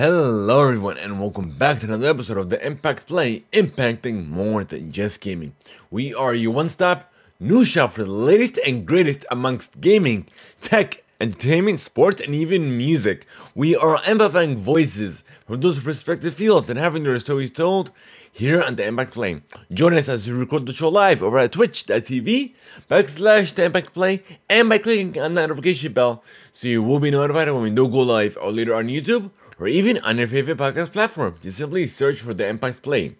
Hello, everyone, and welcome back to another episode of the Impact Play, impacting more than just gaming. We are your one stop news shop for the latest and greatest amongst gaming, tech, entertainment, sports, and even music. We are amplifying voices from those respective fields and having their stories told here on the Impact Play. Join us as we record the show live over at twitch.tv backslash the Impact Play and by clicking on the notification bell so you will be notified when we do go live or later on YouTube or even on your favorite podcast platform. Just simply search for the Impact Play.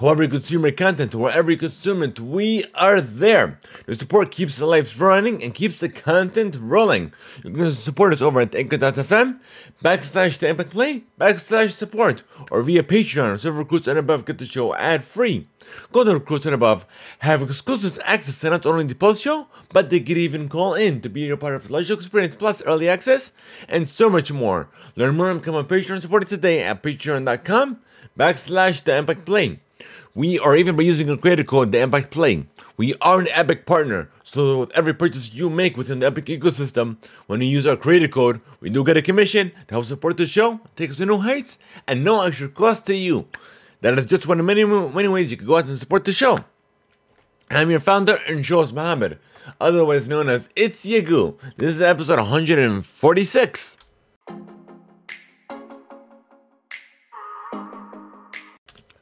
However you consume your content, wherever you consume it, we are there. Your support keeps the lives running and keeps the content rolling. You can support us over at anchor.fm, backslash the Impact Play, backslash support, or via Patreon, so recruits and above get the show ad free. Go to recruits and above, have exclusive access to not only the post show, but they can even call in to be a part of the live show experience plus early access and so much more. Learn more and become a Patreon supporter today at patreon.com backslash the Impact Play. We are even by using a creator code, the Impact Play. We are an Epic partner, so with every purchase you make within the Epic ecosystem, when you use our creator code, we do get a commission to help support the show, take us to new heights, and no extra cost to you. That is just one of many, many ways you can go out and support the show. I'm your founder, and Shows Mohammed, otherwise known as It's Yegu. This is episode 146.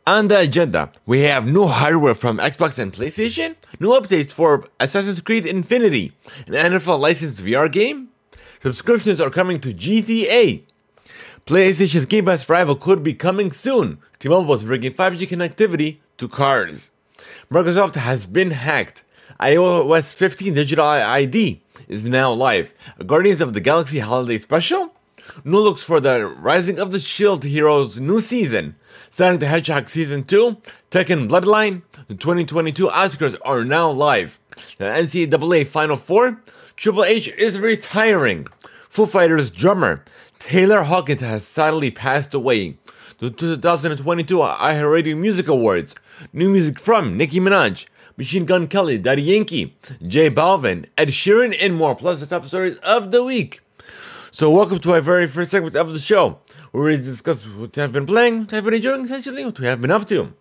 On the agenda, we have new hardware from Xbox and PlayStation, new updates for Assassin's Creed Infinity, an NFL licensed VR game. Subscriptions are coming to GTA. PlayStation's Game Pass rival could be coming soon. T-Mobile is bringing 5G connectivity to cars. Microsoft has been hacked. iOS 15 digital ID is now live. Guardians of the Galaxy holiday special. New looks for the Rising of the Shield Heroes new season. Sonic the Hedgehog Season 2, Tekken Bloodline, the 2022 Oscars are now live. The NCAA Final Four, Triple H is retiring. Foo Fighters drummer Taylor Hawkins has sadly passed away. The 2022 iHeartRadio Music Awards, new music from Nicki Minaj, Machine Gun Kelly, Daddy Yankee, J Balvin, Ed Sheeran, and more, plus the top stories of the week. So, welcome to our very first segment of the show, where we discuss what have been playing, what have been enjoying, essentially, what we have been up to.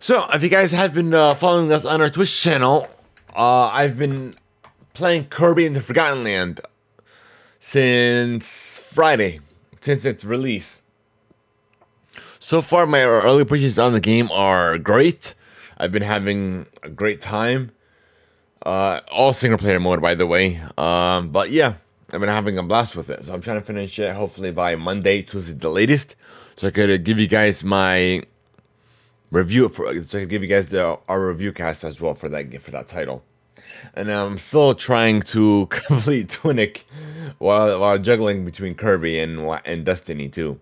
So, if you guys have been uh, following us on our Twitch channel, uh, I've been playing Kirby in the Forgotten Land since Friday, since its release. So far, my early impressions on the game are great. I've been having a great time. Uh, all single player mode, by the way. Um, but yeah, I've been having a blast with it. So I'm trying to finish it hopefully by Monday, Tuesday, the latest. So I could give you guys my review for. So I could give you guys the our review cast as well for that for that title. And I'm still trying to complete Tunic while while juggling between Kirby and and Destiny too.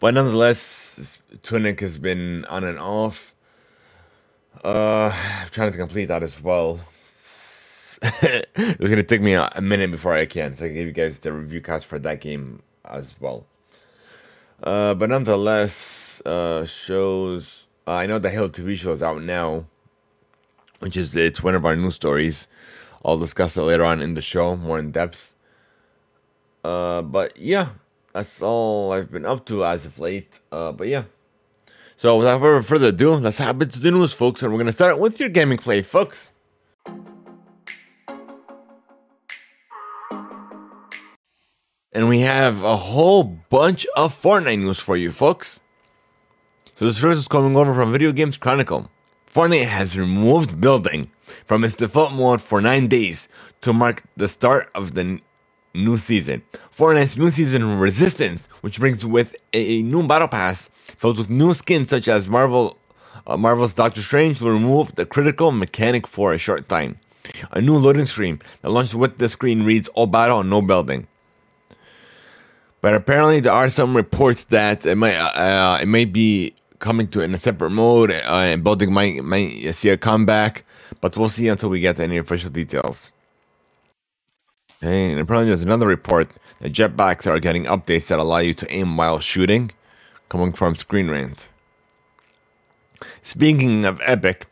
But nonetheless, Tunic has been on and off. Uh, I'm trying to complete that as well. it's gonna take me a, minute before I can, so I can give you guys the review cast for that game as well. Uh, but nonetheless, uh, shows. Uh, I know the Halo TV show is out now, which is it's one of our news stories. I'll discuss it later on in the show more in depth. Uh, but yeah, that's all I've been up to as of late. Uh, but yeah. So without further ado, let's hop into the news, folks, and we're gonna start with your gaming play, folks. And we have a whole bunch of Fortnite news for you, folks. So this first is coming over from Video Games Chronicle. Fortnite has removed building from its default mode for 9 days to mark the start of the new season. Fortnite's new season Resistance, which brings with a, new battle pass filled with new skins such as Marvel, uh, Marvel's Doctor Strange, will remove the critical mechanic for a short time. A new loading screen that launches with the screen reads "All battle, no building." But apparently, there are some reports that it might uh, it may be coming to in a separate mode, uh, and building might might see a comeback. But we'll see until we get any official details. And apparently, there's another report that jetpacks are getting updates that allow you to aim while shooting, coming from Screen Rant. Speaking of Epic,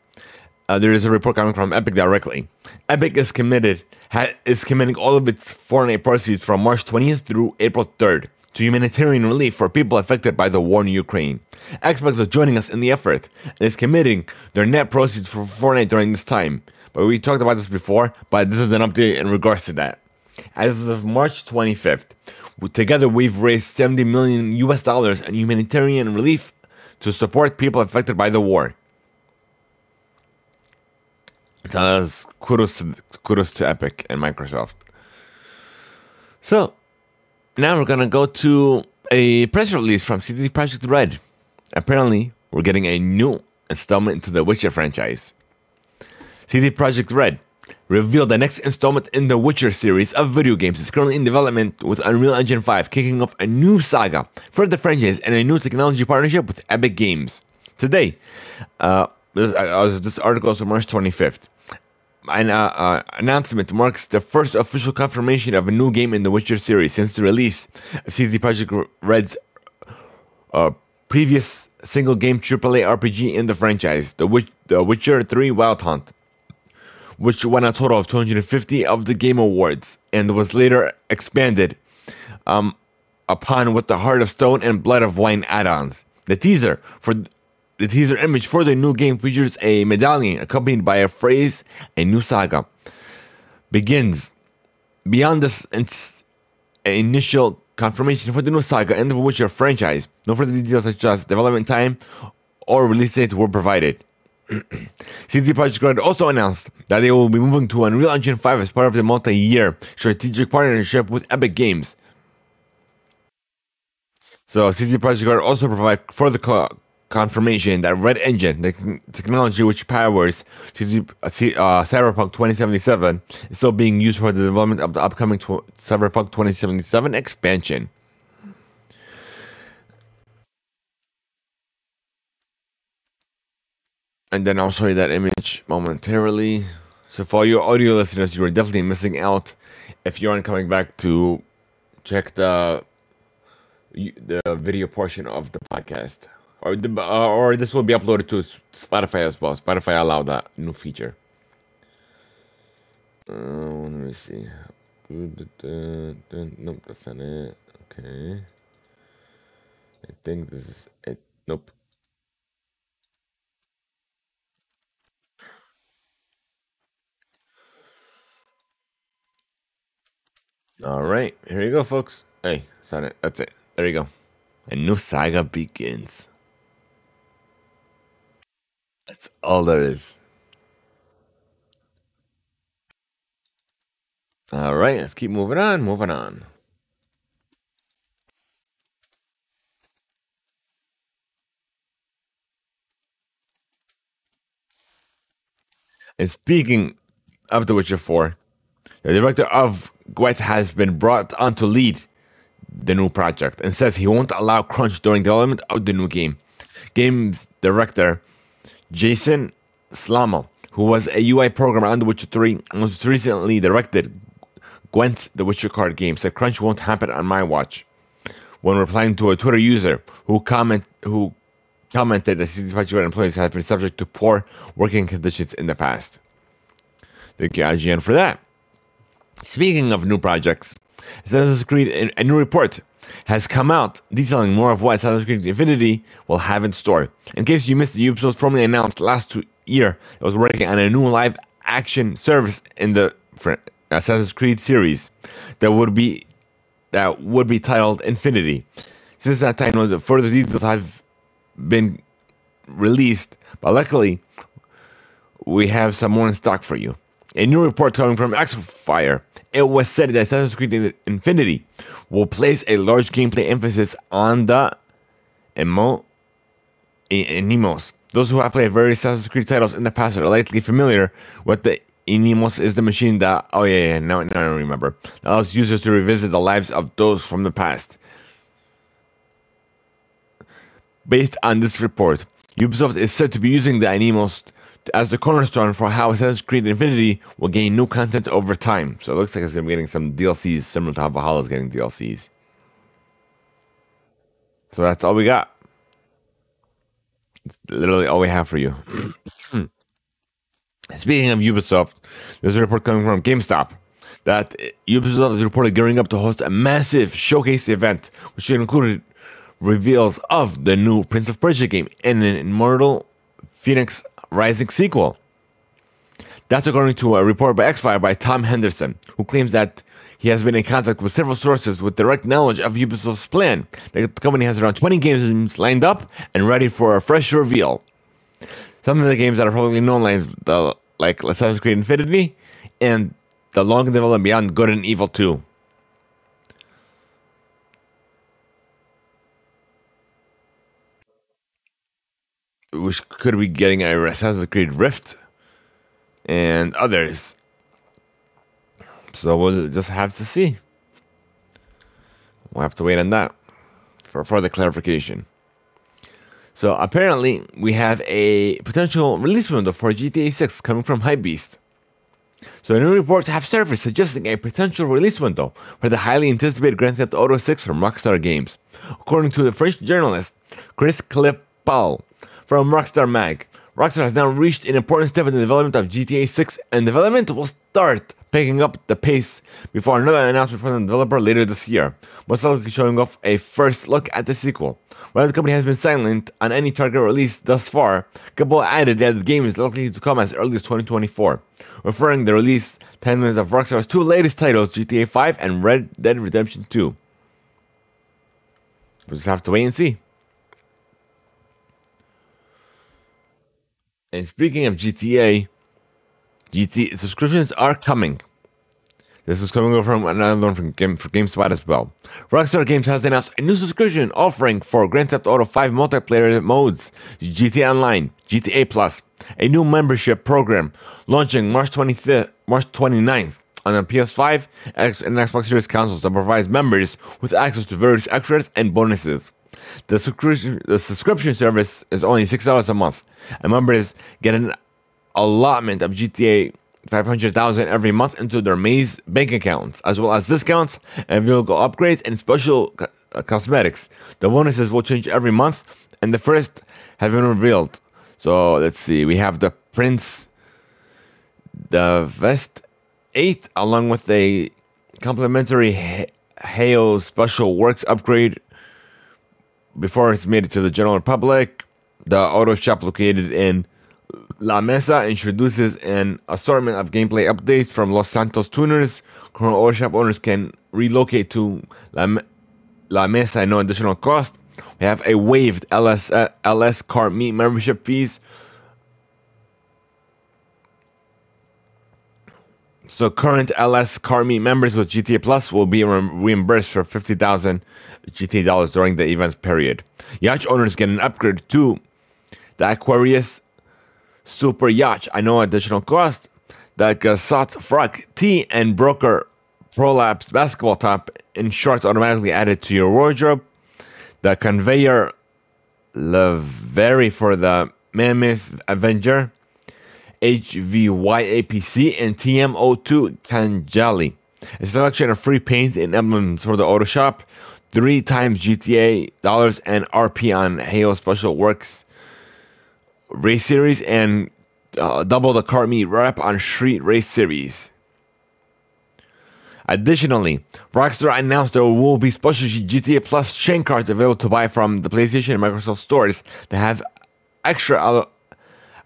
uh, there is a report coming from Epic directly. Epic is committed, ha- is committing all of its Fortnite proceeds from March 20th through April 3rd to humanitarian relief for people affected by the war in Ukraine. Xbox is joining us in the effort and is committing their net proceeds for Fortnite during this time. But we talked about this before, but this is an update in regards to that. As of March 25th, together we've raised 70 million US dollars in humanitarian relief to support people affected by the war. That's kudos kudos to Epic and Microsoft. So, now we're gonna go to a press release from CD Projekt Red. Apparently, we're getting a new installment into the Witcher franchise. CD Projekt Red revealed the next installment in the Witcher series of video games is currently in development with Unreal Engine 5, kicking off a new saga for the franchise and a new technology partnership with Epic Games. Today, uh, this, uh, this article is from March 25th. An uh, uh, announcement marks the first official confirmation of a new game in the Witcher series since the release of CD Projekt Red's uh, previous single game AAA RPG in the franchise, the Witcher 3 Wild Hunt which won a total of 250 of the Game Awards and was later expanded um, upon with the Heart of Stone and Blood of Wine add-ons. The teaser for the teaser image for the new game features a medallion accompanied by a phrase, "A new saga begins." Beyond this initial confirmation for the new saga and the Witcher franchise, no further details such as development time or release date were provided. CD Projekt Red also announced that they will be moving to Unreal Engine 5 as part of the multi-year strategic partnership with Epic Games. So CD Projekt Red also provide further confirmation that Red Engine, the technology which powers uh, uh, Cyberpunk 2077, is still being used for the development of the upcoming Cyberpunk 2077 expansion. And then I'll show you that image momentarily. So for your audio listeners, you are definitely missing out if you aren't coming back to check the the video portion of the podcast, or the uh, or this will be uploaded to Spotify as well. Spotify allowed that new feature. Uh, let me see. Nope, that's not it. Okay. I think this is it. Nope. All right, here you go, folks. Hey, it. That's it. There you go. A new saga begins. That's all there is. All right, let's keep moving on. Moving on. And speaking of The Witcher 4, the director of Gwent has been brought on to lead the new project and says he won't allow crunch during development of the new game. Games director Jason Slama, who was a UI programmer on The Witcher 3 and was recently directed Gwent, the Witcher card game, said crunch won't happen on my watch. When replying to a Twitter user who comment who commented that CD Projekt employees have been subject to poor working conditions in the past. Thank you, IGN, for that. Speaking of new projects, Assassin's Creed, a new report has come out detailing more of what Assassin's Creed Infinity will have in store. In case you missed, the Ubisoft formally announced last year it was working on a new live action service in the Assassin's Creed series that would be that would be titled Infinity. Since that time, no further details have been released, but luckily, we have some more in stock for you. A new report coming from Xfire. It was said that Assassin's Creed Infinity will place a large gameplay emphasis on the emo Animus. Those who have played various Assassin's Creed titles in the past are likely familiar with the Animus is the machine that oh yeah, yeah now, now I remember allows users to revisit the lives of those from the past. Based on this report, Ubisoft is said to be using the Animus as the cornerstone for how Assassin's Creed Infinity will gain new content over time. So it looks like it's going to be getting some DLCs similar to how Valhalla is getting DLCs. So that's all we got. It's literally all we have for you. Speaking of Ubisoft, there's a report coming from GameStop that Ubisoft is reportedly gearing up to host a massive showcase event, which included reveals of the new Prince of Persia game and an Immortal Fenyx Rising sequel. That's according to a report by Xfire by Tom Henderson, who claims that he has been in contact with several sources with direct knowledge of Ubisoft's plan. The company has around 20 games lined up and ready for a fresh reveal. Some of the games that are probably known like the like Assassin's Creed Infinity and the long development beyond Good and Evil 2. Which could be getting a Assassin's Creed Rift and others. So we'll just have to see. We'll have to wait on that for further clarification. So apparently, we have a potential release window for GTA 6 coming from Hypebeast. So a new reports have surfaced suggesting a potential release window for the highly anticipated Grand Theft Auto 6 from Rockstar Games. According to the French journalist Chris Klippel from Rockstar Mag, Rockstar has now reached an important step in the development of GTA 6 and development will start picking up the pace before another announcement from the developer later this year, most likely showing off a first look at the sequel. While the company has been silent on any target release thus far, Cable added that the game is likely to come as early as 2024, referring the release timelines of Rockstar's two latest titles, GTA 5 and Red Dead Redemption 2. We'll just have to wait and see. And speaking of GTA, GT subscriptions are coming. This is coming from another one from, Game, from GameSpot as well. Rockstar Games has announced a new subscription offering for Grand Theft Auto 5 multiplayer modes, GTA Online, GTA Plus, a new membership program launching March 25th, March 29th on the PS5 X, and Xbox Series consoles that provides members with access to various extras and bonuses. The subscription, the subscription service is only $6 a month, and members get an allotment of GTA 500,000 every month into their Maze bank accounts, as well as discounts and vehicle upgrades and special uh, cosmetics. The bonuses will change every month, and the first have been revealed. So let's see, we have the Prince, the Vest 8, along with a complimentary Hao's Special Works upgrade before it's made it to the general public. The auto shop located in La Mesa introduces an assortment of gameplay updates from Los Santos tuners. Current auto shop owners can relocate to La, La Mesa at no additional cost. We have a waived LS, uh, LS car meet membership fees. So current LS car meet members with GTA Plus will be re- reimbursed for 50,000 GTA dollars during the event's period. Yacht owners get an upgrade to the Aquarius Super Yacht. I know additional cost. The Gasot Frock T and Broker Prolapse basketball top in shorts automatically added to your wardrobe. The conveyor Laveri for the Mammoth Avenger. HVYAPC and TM02 Khanjali. A selection of free paints and emblems for the auto shop. Three times GTA dollars and RP on Hao's Special Works race series and uh, double the car meet wrap on street race series. Additionally, Rockstar announced there will be special GTA Plus chain cards available to buy from the PlayStation and Microsoft stores that have extra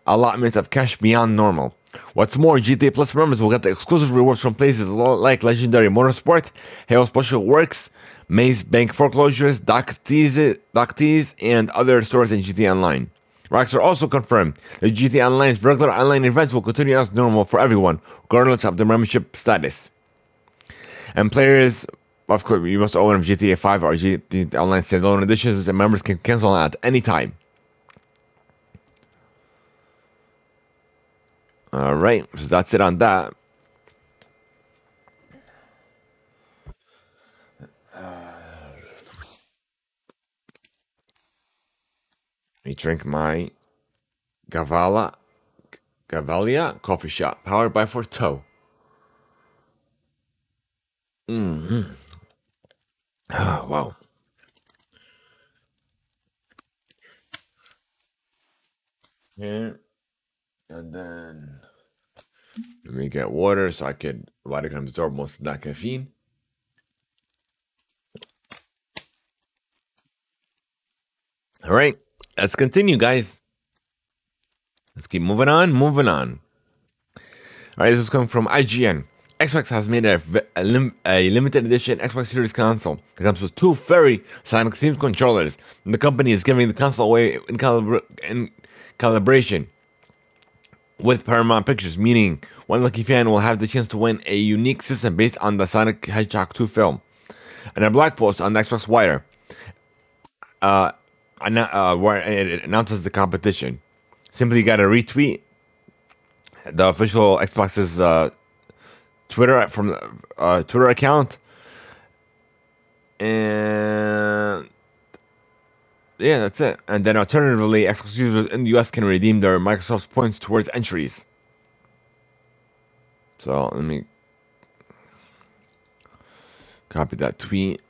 all- allotments of cash beyond normal. What's more, GTA Plus members will get exclusive rewards from places like Legendary Motorsport, Hao's Special Works, Maze Bank Foreclosures, Doc Tees, Doc Tees, and other stores in GTA Online. Rockstar also confirmed that GTA Online's regular online events will continue as normal for everyone, regardless of their membership status. And players, of course, you must own GTA 5 or GTA Online standalone editions, and members can cancel at any time. All right, so that's it on that. me drink my Gavala Gevalia coffee shop powered by Forto. Mm-hmm. Oh, wow. Here and then Let me get water so I could body can absorb most of that caffeine. All right, let's continue, guys. Let's keep moving on, moving on. All right, this is coming from IGN. Xbox has made a, a, lim, a, limited edition Xbox Series console It comes with two very Sonic themed controllers. The company is giving the console away in, calibra- in calibration with Paramount Pictures, meaning one lucky fan will have the chance to win a unique system based on the Sonic Hedgehog 2 film. And a blog post on the Xbox Wire uh, uh, where it announces the competition. Simply got to retweet the official Xbox's uh, Twitter from uh, Twitter account, and yeah, that's it. And then alternatively, Xbox users in the US can redeem their Microsoft points towards entries. So let me copy that tweet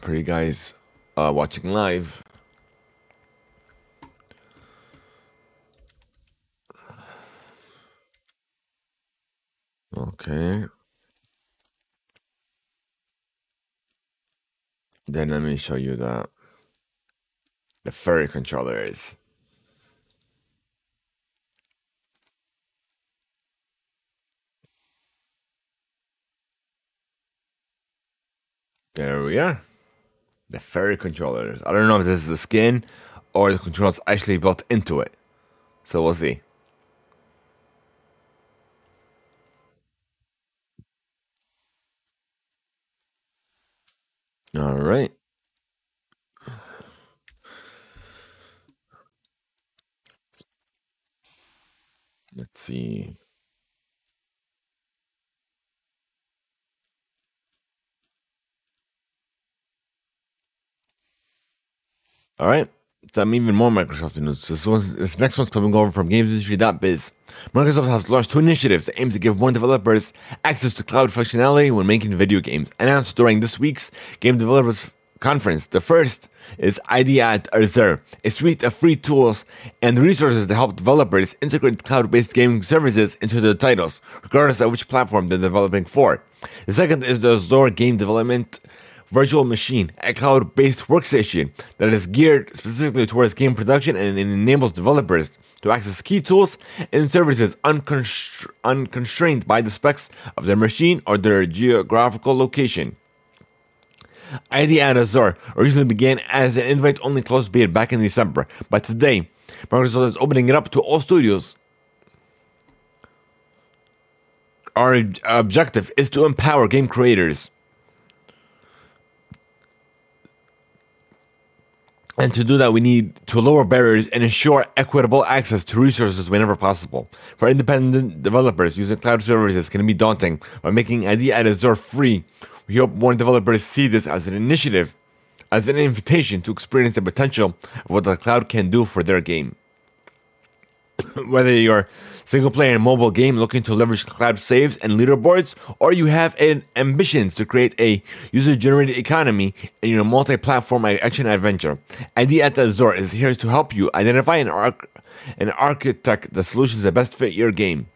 for you guys uh, watching live. Okay. Then let me show you the the furry controllers. There we are. The furry controllers. I don't know if this is the skin or the controls actually built into it. So we'll see. All right. Let's see. All right. Some even more Microsoft news. This, one's, this next one's coming over from GamesIndustry.biz. Microsoft has launched two initiatives that aim to give more developers access to cloud functionality when making video games, announced during this week's Game Developers Conference. The first is ID@Azure, a suite of free tools and resources to help developers integrate cloud-based gaming services into their titles, regardless of which platform they're developing for. The second is the Azure Game Development virtual machine, a cloud based workstation that is geared specifically towards game production and enables developers to access key tools and services unconstr- unconstrained by the specs of their machine or their geographical location. ID@Azure originally began as an invite only closed beta back in December, but today, Microsoft is opening it up to all studios. Our objective is to empower game creators And to do that, we need to lower barriers and ensure equitable access to resources whenever possible. For independent developers, using cloud services can be daunting. By making ID@Azure free, we hope more developers see this as an initiative, as an invitation to experience the potential of what the cloud can do for their game. Whether you're single player mobile game looking to leverage cloud saves and leaderboards, or you have an ambitions to create a user generated economy in your multi platform action adventure, ID@Azure is here to help you identify and, arch- and architect the solutions that best fit your game.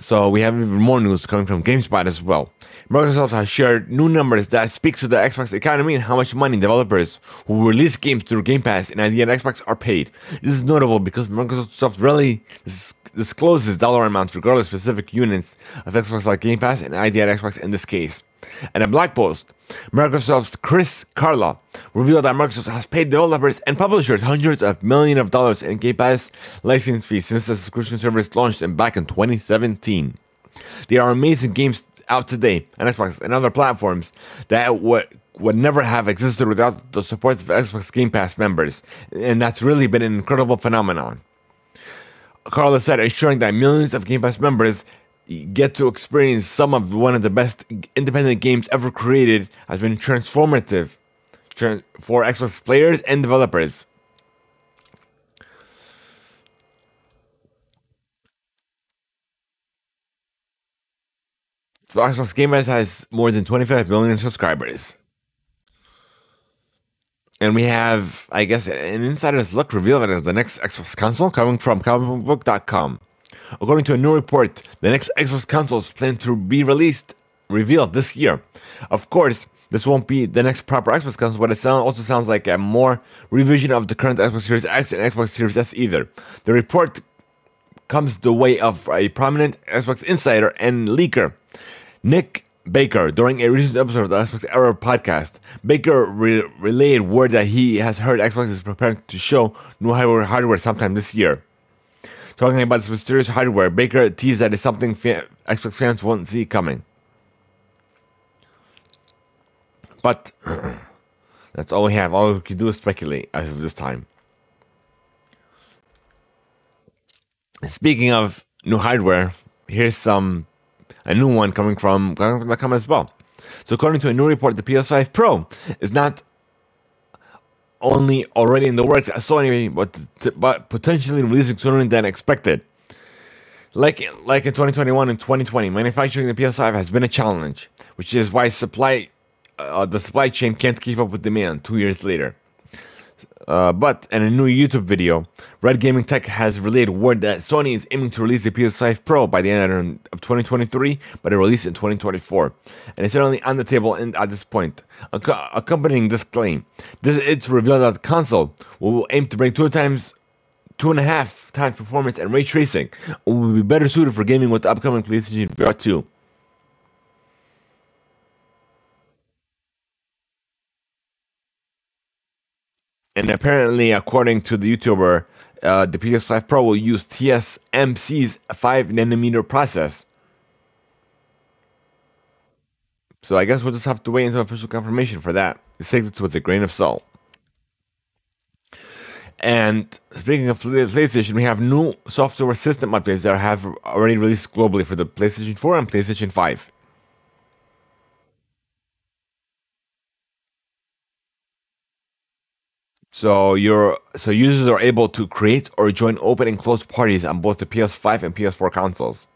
So we have even more news coming from GameSpot as well. Microsoft has shared new numbers that speaks to the Xbox economy and how much money developers who release games through Game Pass and ID@Xbox are paid. This is notable because Microsoft rarely discloses dollar amounts regardless of specific units of Xbox like Game Pass and ID@Xbox in this case. In a blog post, Microsoft's Chris Charla revealed that Microsoft has paid developers and publishers hundreds of millions of dollars in Game Pass license fees since the subscription service launched in back in 2017. There are amazing games out today on Xbox and other platforms that would would never have existed without the support of Xbox Game Pass members, and that's really been an incredible phenomenon. Charla said, ensuring that millions of Game Pass members get to experience some of one of the best independent games ever created has been transformative for Xbox players and developers. So Xbox Game Pass has more than 25 million subscribers. and we have, I guess, an insider's look reveal that the next Xbox console coming from comicbook.com. According to a new report, the next Xbox console is planned to be released, revealed this year. Of course, this won't be the next proper Xbox console, but it sound, also sounds like a more revision of the current Xbox Series X and Xbox Series S either. The report comes the way of a prominent Xbox insider and leaker, Nick Baker, during a recent episode of the Xbox Era podcast. Baker re- relayed word that he has heard Xbox is preparing to show new hardware sometime this year. Talking about this mysterious hardware, Baker teased that it's something fa- Xbox fans won't see coming. But that's all we have. All we can do is speculate as of this time. Speaking of new hardware, here's some a new one coming from com as well. So according to a new report, the PS5 Pro is not only already in the works at Sony, but but potentially releasing sooner than expected. Like like in 2021 and 2020, manufacturing the PS5 has been a challenge, which is why supply uh, the supply chain can't keep up with demand. Two years later. Uh, but in a new YouTube video, Red Gaming Tech has relayed word that Sony is aiming to release the PS5 Pro by the end of 2023, but a release in 2024. And it's certainly on the table in, at this point. Ac- accompanying this claim, this it's revealed that the console will aim to bring two times two and a half times performance and ray tracing and will be better suited for gaming with the upcoming PlayStation VR 2. And apparently, according to the YouTuber, uh, the PS5 Pro will use TSMC's 5 nanometer process. So I guess we'll just have to wait until official confirmation for that. Take it with a grain of salt. And speaking of PlayStation, we have new software system updates that have already released globally for the PlayStation 4 and PlayStation 5. So you're so users are able to create or join open and closed parties on both the PS5 and PS4 consoles.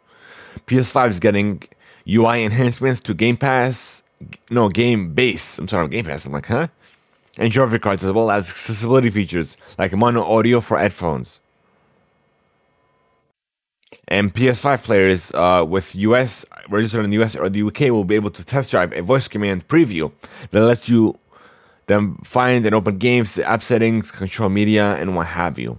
PS5 is getting UI enhancements to Game Pass, no Game Base. I'm sorry, Game Pass. I'm like, huh? And graphic cards as well as accessibility features like mono audio for headphones. And PS5 players uh, with US registered in the US or the UK will be able to test drive a voice command preview that lets you then find and open games, the app settings, control media, and what have you.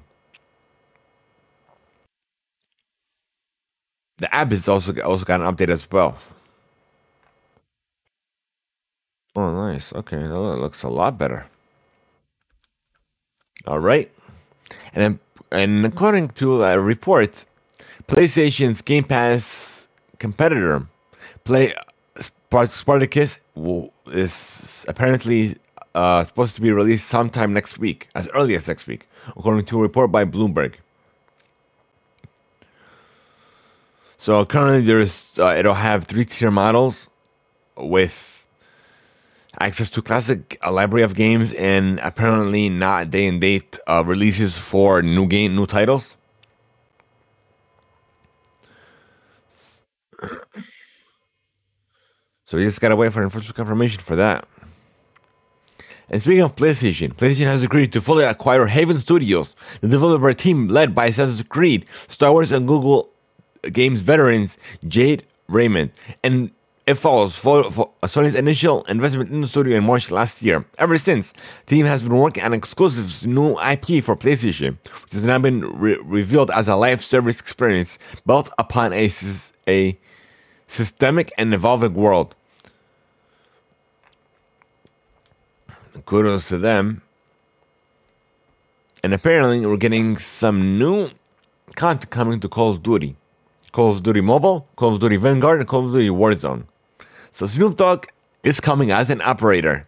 The app has also also got an update as well. Oh, nice. Okay, that looks a lot better. All right, and and according to a report, PlayStation's Game Pass competitor, Play Spartacus, is apparently uh, supposed to be released sometime next week, as early as next week, according to a report by Bloomberg. So currently, there's uh, it'll have three tier models with access to classic a library of games and apparently not day and date uh, releases for new game new titles. So we just gotta wait for official confirmation for that. And speaking of PlayStation, PlayStation has agreed to fully acquire Haven Studios, the developer team led by Assassin's Creed, Star Wars, and Google Games veterans Jade Raymond. And it follows for, for Sony's initial investment in the studio in March last year. Ever since, the team has been working on exclusive new IP for PlayStation, which has now been re- revealed as a live service experience built upon a, a systemic and evolving world. Kudos to them. And apparently, we're getting some new content coming to Call of Duty Call of Duty Mobile, Call of Duty Vanguard, and Call of Duty Warzone. So, Snoop Dogg is coming as an operator.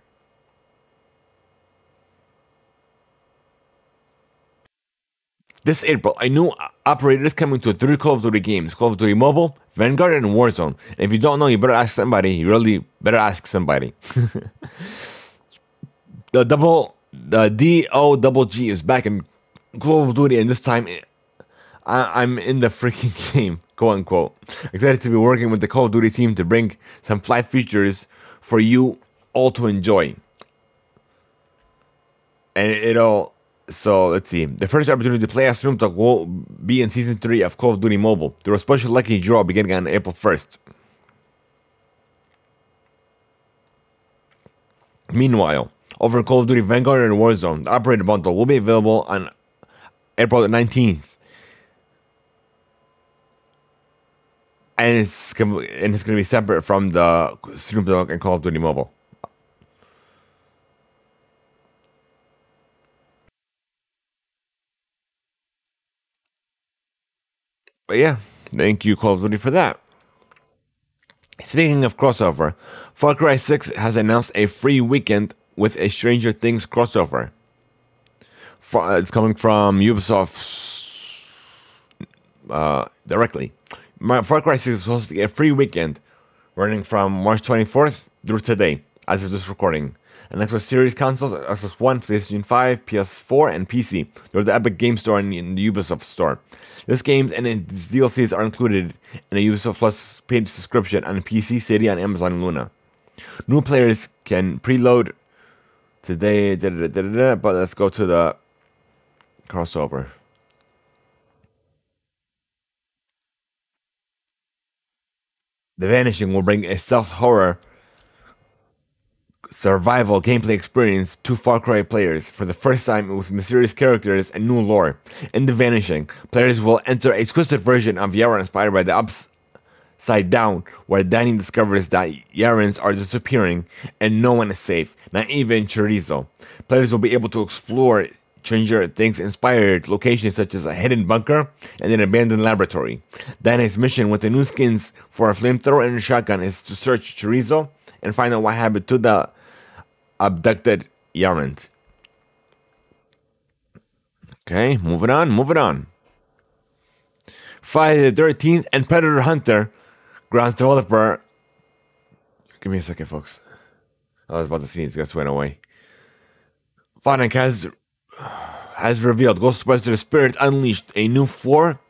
This April, a new operator is coming to three Call of Duty games Call of Duty Mobile, Vanguard, and Warzone. And if you don't know, you better ask somebody. You really better ask somebody. the double the D O double G is back in Call of Duty, and this time I, am in the freaking game, quote unquote. Excited to be working with the Call of Duty team to bring some flight features for you all to enjoy. and it'll. So let's see. The first opportunity to play as Snoop Dogg will be in season three of Call of Duty Mobile. Was a special lucky draw beginning on April first. Meanwhile, over Call of Duty Vanguard and Warzone, the Operator Bundle will be available on April 19th. And it's, and it's going to be separate from the Snoop Dogg and Call of Duty Mobile. But yeah, thank you, Call of Duty, for that. Speaking of crossover, Far Cry 6 has announced a free weekend with a Stranger Things crossover. Uh, it's coming from Ubisoft uh, directly. Far Cry 6 is hosting a free weekend running from March 24th through today, as of this recording. And Xbox Series consoles, Xbox One, PlayStation 5, PS4, and PC. They're the Epic Game Store and the Ubisoft Store. This games and its DLCs are included in a Ubisoft Plus paid subscription on PC, Stadia, and Amazon Luna. New players can preload today, da, da, da, but let's go to the crossover. The Vanishing will bring a stealth horror survival gameplay experience to Far Cry players for the first time with mysterious characters and new lore. In The Vanishing, players will enter a twisted version of Yara inspired by the Upside Down, where Danny discovers that Yarans are disappearing and no one is safe, not even Chorizo. Players will be able to explore Stranger Things inspired locations such as a hidden bunker and an abandoned laboratory. Danny's mission with the new skins for a flamethrower and a shotgun is to search Chorizo and find out what happened to the abducted Yarans. Okay, moving on, moving on. Friday the 13th and Predator Hunter, Grounds developer. Give me a second, folks. I was about to sneeze, guys went away. IllFonic has, has revealed Ghostbusters Spirits Unleashed, a new 4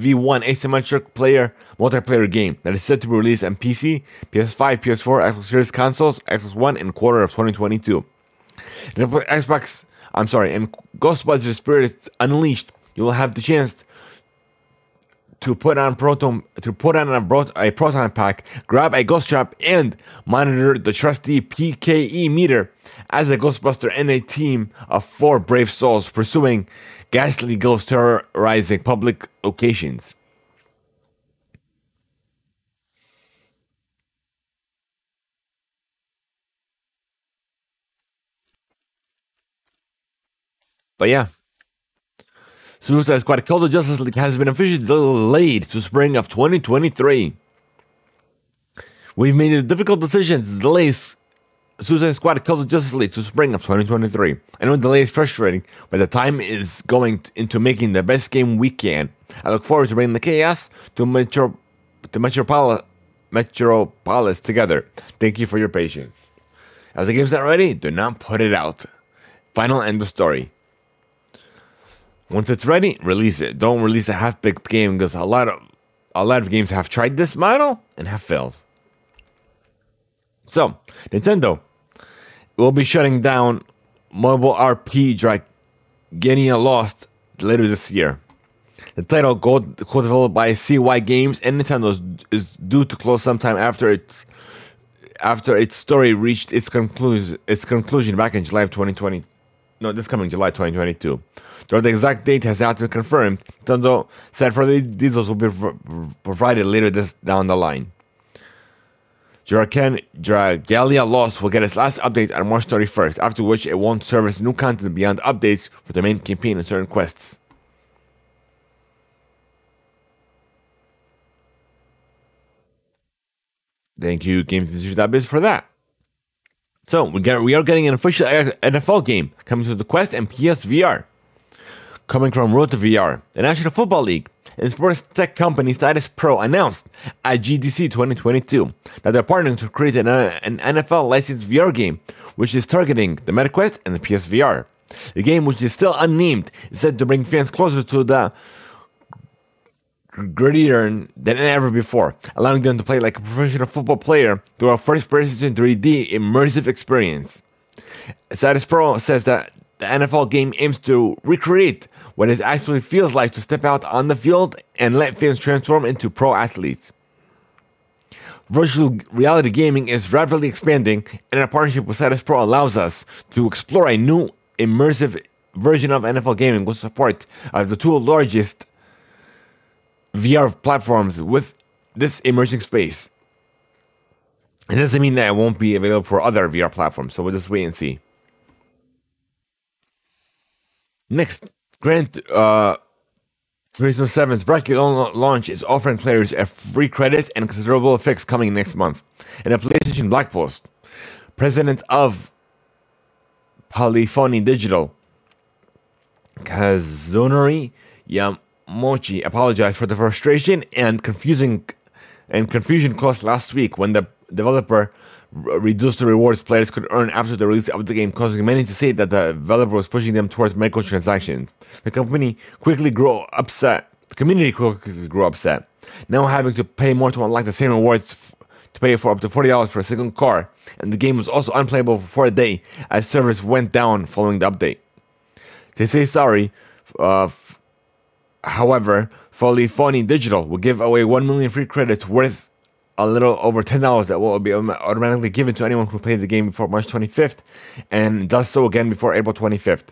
v1 asymmetric player multiplayer game that is set to be released on PC, PS5, PS4, Xbox Series consoles, Xbox One in quarter of 2022. Xbox, I'm sorry, in Ghostbusters Spirits Unleashed, you will have the chance to put on proton to put on a, a proton pack, grab a ghost trap, and monitor the trusty PKE meter as a Ghostbuster and a team of four brave souls pursuing ghastly ghosts terrorizing public locations. But yeah. Suicide Squad Kill the Justice League has been officially delayed to spring of 2023. We've made a difficult decision to delay Suicide Squad Kill the Justice League to spring of 2023. I know the delay is frustrating, but the time is going into making the best game we can. I look forward to bringing the chaos to Metro to Metropolis, Metropolis together. Thank you for your patience. As the game's not ready, do not put it out. Final end of story. Once it's ready, release it. Don't release a half-baked game because a lot of a lot of games have tried this model and have failed. So, Nintendo will be shutting down mobile RP Dragalia Lost later this year. The title, co-developed by Cygames and Nintendo, is, is due to close sometime after its after its story reached its conclusion its conclusion back in July of 2020. No, this coming July 2022. Though the exact date has not been confirmed, Nintendo said further details will be provided later this down the line. Juraken Dragalia Lost will get its last update on March 31st, after which it won't service new content beyond updates for the main campaign and certain quests. Thank you, GameThesis.biz, for that. So we get we are getting an official NFL game coming to the Quest and PSVR. Coming from to VR, the National Football League and sports tech company Status Pro announced at GDC 2022 that they're partnering to create an, an NFL licensed VR game, which is targeting the MetaQuest and the PSVR. The game, which is still unnamed, is said to bring fans closer to the gridiron than ever before, allowing them to play like a professional football player through a first person 3D immersive experience. Status Pro says that the NFL game aims to recreate what it actually feels like to step out on the field and let fans transform into pro athletes. Virtual reality gaming is rapidly expanding, and our partnership with StatusPRO allows us to explore a new immersive version of NFL gaming with support of the two largest VR platforms with this emerging space. It doesn't mean that it won't be available for other VR platforms, so we'll just wait and see. Next, Gran uh, Turismo 7's bracket launch is offering players a free credits and considerable fix coming next month. In a PlayStation Black Post, president of Polyphony Digital, Kazunori Yamauchi, apologized for the frustration and confusing and confusion caused last week when the developer reduced the rewards players could earn after the release of the game, causing many to say that the developer was pushing them towards microtransactions. The company quickly grew upset. The community quickly grew upset. Now having to pay more to unlock the same rewards f- to pay for up to $40 for a second car, and the game was also unplayable for a day as servers went down following the update. They say sorry. Uh, f- however, Polyphony Digital will give away 1 million free credits worth a little over $10 that will be automatically given to anyone who played the game before March 25th and does so again before April 25th.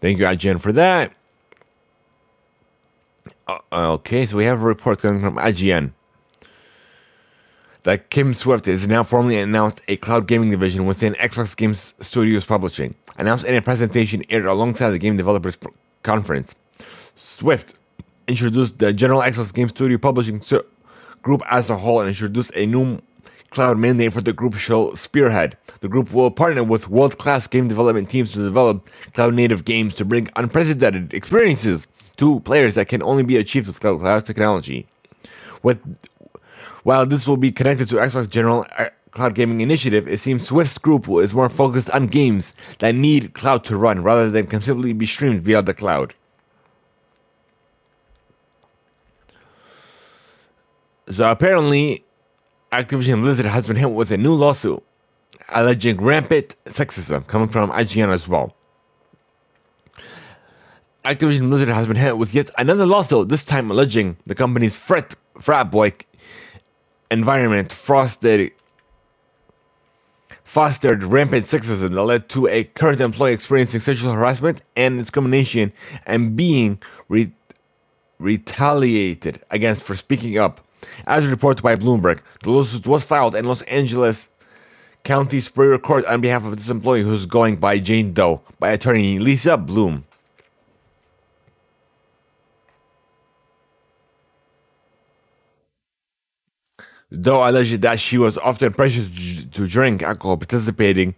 Thank you, IGN, for that. Uh, okay, so we have a report coming from IGN that Kim Swift is now formally announced a cloud gaming division within Xbox Games Studios Publishing, announced in a presentation aired alongside the Game Developers Conference. Swift introduced the General Xbox Game Studio Publishing Group as a whole and introduced a new cloud mandate for the group show Spearhead. The group will partner with world class game development teams to develop cloud native games to bring unprecedented experiences to players that can only be achieved with cloud technology. With, while this will be connected to Xbox General uh, Cloud Gaming Initiative, it seems Swift's group is more focused on games that need cloud to run rather than can simply be streamed via the cloud. So apparently, Activision Blizzard has been hit with a new lawsuit alleging rampant sexism coming from IGN as well. Activision Blizzard has been hit with yet another lawsuit, this time alleging the company's frat, frat boy environment fostered, fostered rampant sexism that led to a current employee experiencing sexual harassment and discrimination and being re- retaliated against for speaking up as reported by Bloomberg, the lawsuit was filed in Los Angeles County Superior Court on behalf of this employee who's going by Jane Doe by attorney Lisa Bloom. Doe alleged that she was often pressured to drink alcohol, participating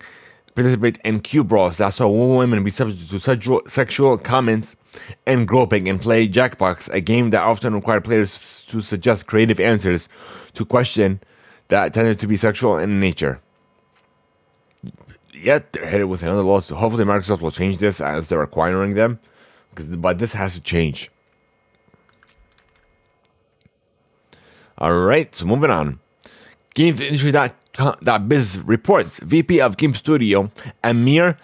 participate in cube crawls that saw women be subject to sexual, sexual comments and groping and play Jackbox, a game that often required players to suggest creative answers to questions that tended to be sexual in nature. Yet they're headed with another lawsuit. Hopefully, Microsoft will change this as they're acquiring them, but this has to change. All right, so moving on. GamesIndustry.biz reports VP of Game Studio Amir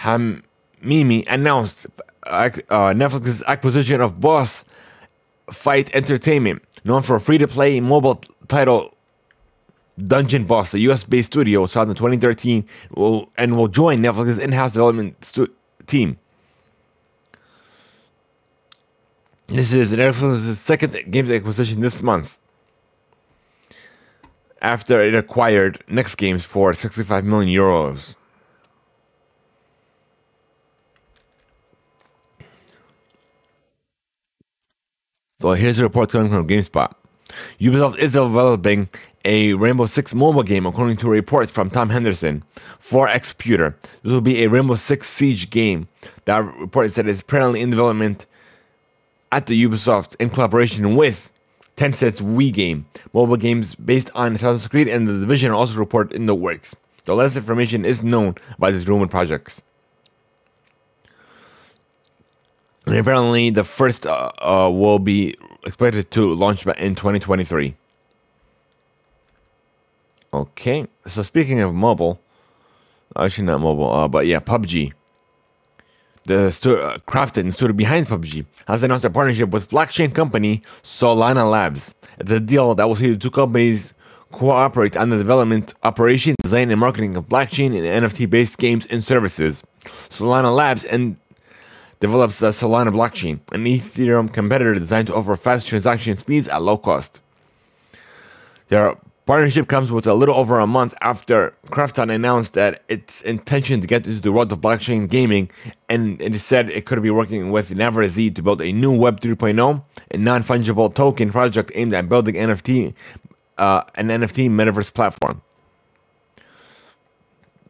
Rahimi announced uh, Netflix's acquisition of Boss Fight Entertainment, known for free to play mobile title Dungeon Boss, a US based studio started in 2013, will, and will join Netflix's in house development stu- team. This is Netflix's second games acquisition this month after it acquired Next Games for 65 million euros. Well, here's a report coming from GameSpot. Ubisoft is developing a Rainbow Six mobile game, according to reports from Tom Henderson for Xputer. This will be a Rainbow Six Siege game. That report said is apparently in development at the Ubisoft in collaboration with Tencent's Wii game. Mobile games based on Assassin's Creed and the Division are also reported in the works. Though less information is known by these rumored projects. And apparently, the first uh, uh, will be expected to launch in 2023. Okay, so speaking of mobile, Actually, not mobile, uh, but yeah, PUBG. The uh, and stood behind PUBG has announced a partnership with blockchain company Solana Labs. It's a deal that will see the two companies cooperate on the development, operation, design, and marketing of blockchain and NFT-based games and services. Solana Labs and develops the Solana blockchain, an Ethereum competitor designed to offer fast transaction speeds at low cost. Their partnership comes with a little over a month after Krafton announced that its intention to get into the world of blockchain gaming, and it said it could be working with Naver Z to build a new Web 3.0, a non-fungible token project aimed at building NFT, uh, an NFT metaverse platform.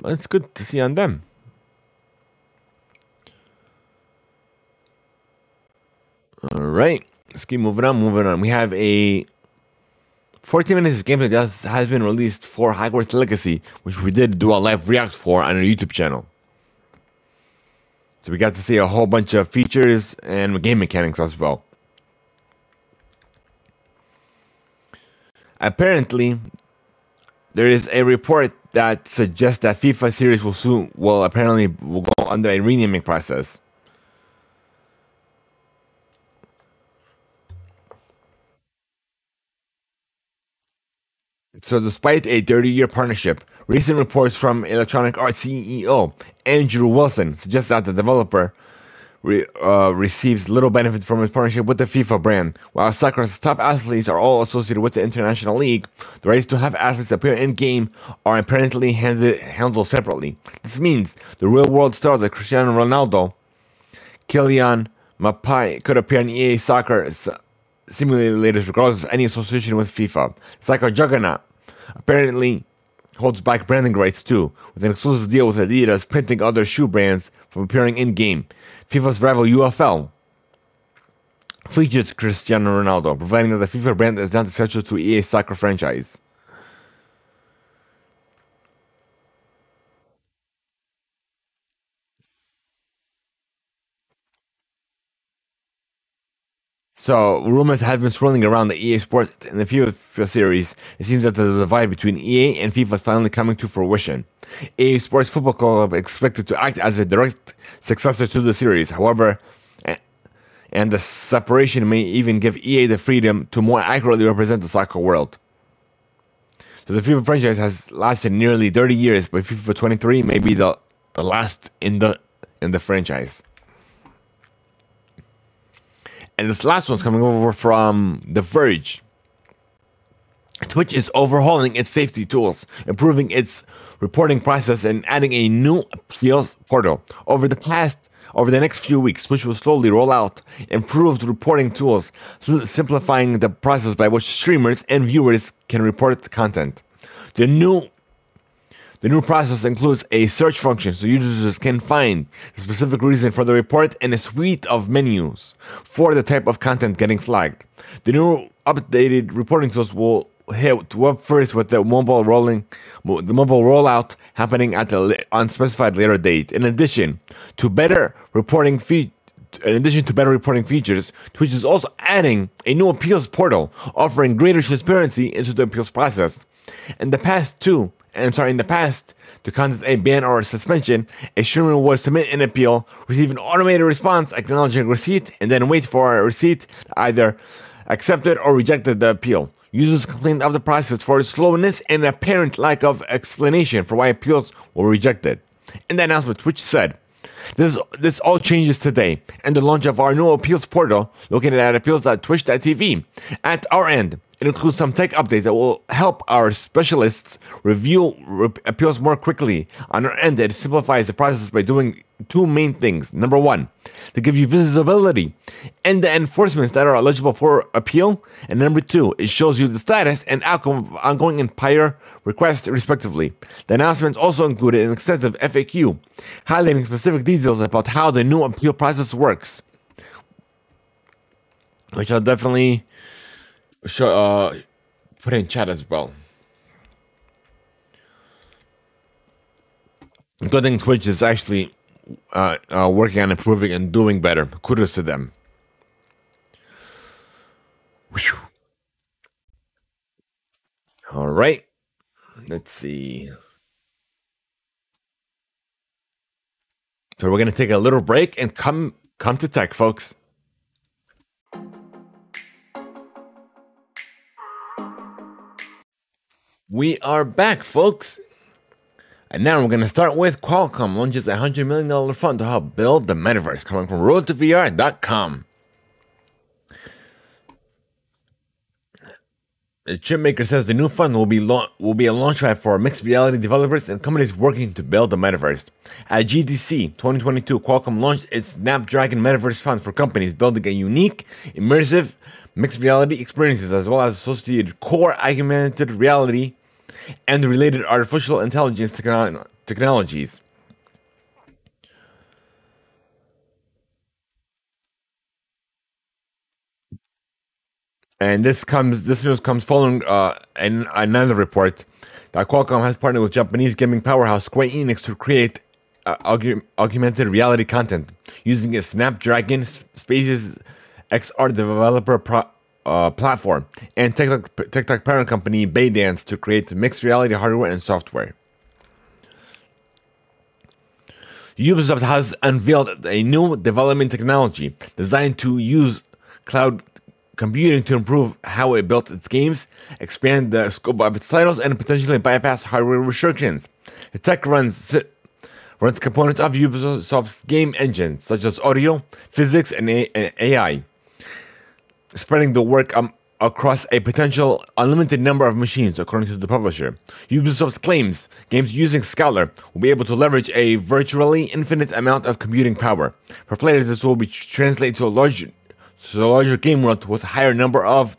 It's good to see on them. All right, let's keep moving on. Moving on. We have a 14 minutes of gameplay has been released for Hogwarts Legacy, which we did do a live react for on our YouTube channel. So we got to see a whole bunch of features and game mechanics as well. Apparently, there is a report that suggests that FIFA series will soon will apparently will go under a renaming process. So, despite a 30 year partnership, recent reports from Electronic Arts CEO Andrew Wilson suggest that the developer re, uh, receives little benefit from his partnership with the FIFA brand. While soccer's top athletes are all associated with the International League, the rights to have athletes appear in game are apparently handled separately. This means the real world stars like Cristiano Ronaldo, Kylian Mbappe could appear in EA Soccer simulators regardless of any association with FIFA. Soccer Juggernaut apparently holds back branding rights too, with an exclusive deal with Adidas printing other shoe brands from appearing in game. FIFA's rival UFL features Cristiano Ronaldo, providing that the FIFA brand is not essential to EA soccer franchise. So rumors have been swirling around the EA Sports and the FIFA series. It seems that the divide between EA and FIFA is finally coming to fruition. EA Sports Football Club expected to act as a direct successor to the series. However, and the separation may even give EA the freedom to more accurately represent the soccer world. So the FIFA franchise has lasted nearly 30 years, but FIFA 23 may be the, the last in the in the franchise. And this last one's coming over from The Verge. Twitch is overhauling its safety tools, improving its reporting process, and adding a new appeals portal. Over the past over the next few weeks, Twitch will slowly roll out improved reporting tools, simplifying the process by which streamers and viewers can report content. The new the new process includes a search function so users can find the specific reason for the report and a suite of menus for the type of content getting flagged. The new updated reporting tools will hit web first with the mobile rolling the mobile rollout happening at the unspecified later date. In addition to better reporting features in addition to better reporting features, Twitch is also adding a new appeals portal offering greater transparency into the appeals process. In the past two, I'm sorry, in the past, to contest a ban or a suspension, a streamer would submit an appeal, receive an automated response acknowledging receipt, and then wait for a receipt either accepted or rejected the appeal. Users complained of the process for its slowness and apparent lack of explanation for why appeals were rejected. In the announcement, Twitch said, this, this all changes today and the launch of our new appeals portal located at appeals.twitch.tv. At our end, it includes some tech updates that will help our specialists review re- appeals more quickly. On our end, it simplifies the process by doing two main things. Number one, to give you visibility and the enforcements that are eligible for appeal. And number two, it shows you the status and outcome of ongoing and prior requests, respectively. The announcements also included an extensive FAQ highlighting specific details about how the new appeal process works, which I'll definitely uh, put in chat as well. Good thing Twitch is actually uh, uh, working on improving and doing better. Kudos to them. Whew. All right. Let's see. So we're gonna take a little break and come come to tech, folks. We are back, folks. And now we're going to start with Qualcomm launches a $100 million fund to help build the metaverse, coming from roadtovr.com. The chipmaker says the new fund will be la- will be a launchpad for mixed reality developers and companies working to build the metaverse. At GDC 2022, Qualcomm launched its Snapdragon Metaverse Fund for companies building a unique, immersive mixed reality experiences as well as associated core augmented reality and related artificial intelligence techno- technologies. And this comes this news comes following uh, an, another report that Qualcomm has partnered with Japanese gaming powerhouse Square Enix to create uh, aug- augmented reality content using a Snapdragon Spaces XR developer pro- uh, platform and TikTok, TikTok parent company ByteDance to create mixed reality hardware and software. Ubisoft has unveiled a new development technology designed to use cloud computing to improve how it built its games, expand the scope of its titles, and potentially bypass hardware restrictions. The tech runs runs components of Ubisoft's game engine, such as audio, physics, and AI spreading the work um, across a potential unlimited number of machines, according to the publisher. Ubisoft claims games using Scalar will be able to leverage a virtually infinite amount of computing power. For players, this will be translated to a larger, to a larger game world with a higher number of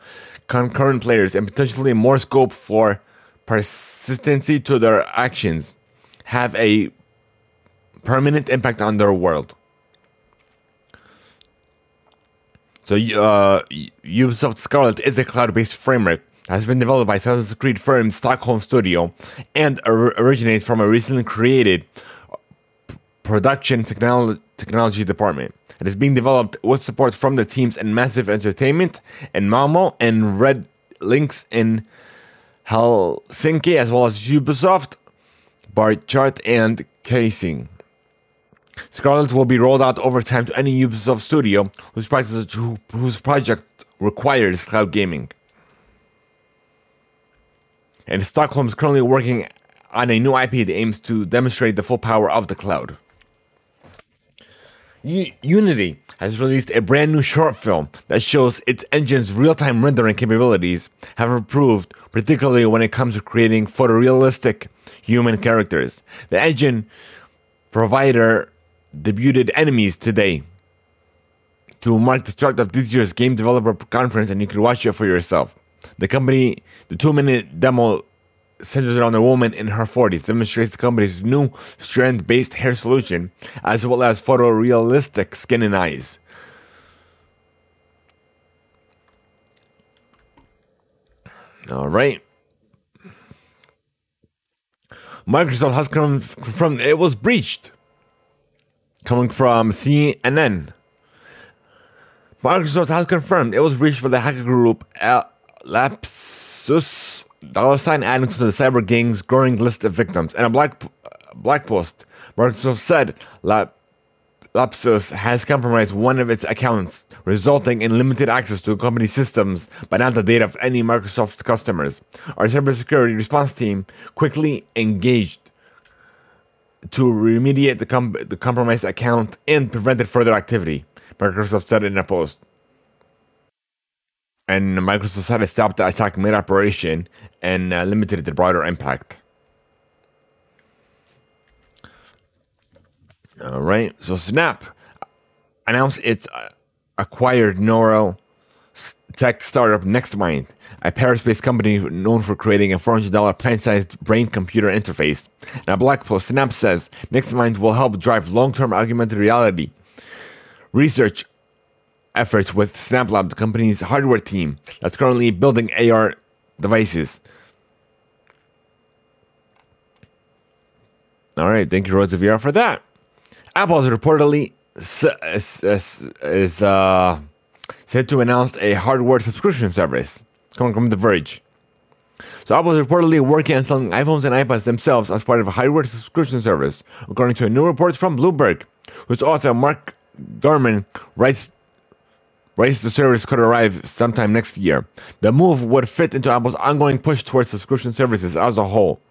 concurrent players and potentially more scope for persistency to their actions, have a permanent impact on their world. So, uh, Ubisoft Scalar is a cloud-based framework has been developed by Assassin's Creed firm Stockholm Studio and or- originates from a recently created production technolo- technology department. It is being developed with support from the teams in Massive Entertainment and Malmo and Red Links in Helsinki, as well as Ubisoft, Barchart, and Casing. Scalar will be rolled out over time to any Ubisoft studio whose, whose project requires cloud gaming. And Stockholm is currently working on a new IP that aims to demonstrate the full power of the cloud. Unity has released a brand new short film that shows its engine's real time rendering capabilities have improved, particularly when it comes to creating photorealistic human characters. The engine provider debuted Enemies today to mark the start of this year's game developer conference, and you can watch it for yourself. The company, the two minute demo centers around a woman in her 40s, demonstrates the company's new strand based hair solution, as well as photorealistic skin and eyes. All right. Microsoft has confirmed it was breached coming from CNN. Microsoft has confirmed it was reached by the hacker group Lapsus dollar sign adding to the cyber gang's growing list of victims. In a black black post, Microsoft said Lap, Lapsus has compromised one of its accounts, resulting in limited access to company systems, but not the data of any Microsoft customers. Our cybersecurity response team quickly engaged to remediate the, com- the compromised account and prevented further activity, Microsoft said in a post. And Microsoft said it stopped the attack mid operation and uh, limited the broader impact. All right, so Snap announced its uh, acquired neural tech startup NextMind a Paris-based company known for creating a $400 pint-sized brain-computer interface. Now, Black Post Snap says NextMind will help drive long-term augmented reality research efforts with SnapLab, the company's hardware team that's currently building AR devices. All right, thank you, Road to VR, for that. Apple is reportedly is, is uh, said to announce a hardware subscription service coming from The Verge. So Apple is reportedly working on selling iPhones and iPads themselves as part of a hardware subscription service, according to a new report from Bloomberg, whose author Mark Gurman writes writes the service could arrive sometime next year. The move would fit into Apple's ongoing push towards subscription services as a whole.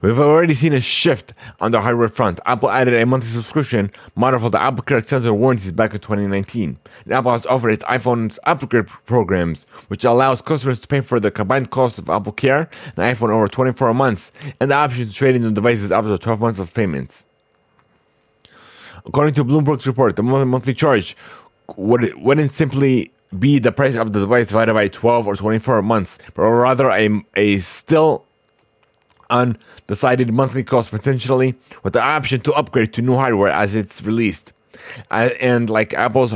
We've already seen a shift on the hardware front. Apple added a monthly subscription model for the Apple Care extended warranties back in 2019. And Apple has offered its iPhone's Care programs, which allows customers to pay for the combined cost of Apple Care and iPhone over 24 months, and the option to trade in the devices after 12 months of payments. According to Bloomberg's report, the monthly charge would, wouldn't simply be the price of the device divided by 12 or 24 months, but rather a, a still undecided monthly cost potentially with the option to upgrade to new hardware as it's released. And like Apple's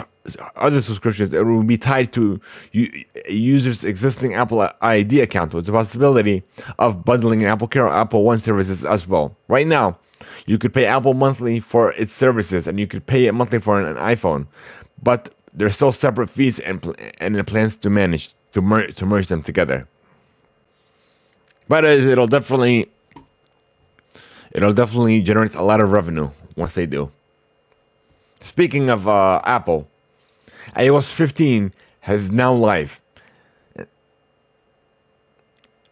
other subscriptions, it will be tied to u- users' existing Apple ID account with the possibility of bundling Apple Care or Apple One services as well. Right now, you could pay Apple monthly for its services and you could pay it monthly for an, iPhone, but there's still separate fees and, and plans to manage to, mer- to merge them together. But it'll definitely it'll definitely generate a lot of revenue once they do. Speaking of uh, Apple, iOS 15 has now live.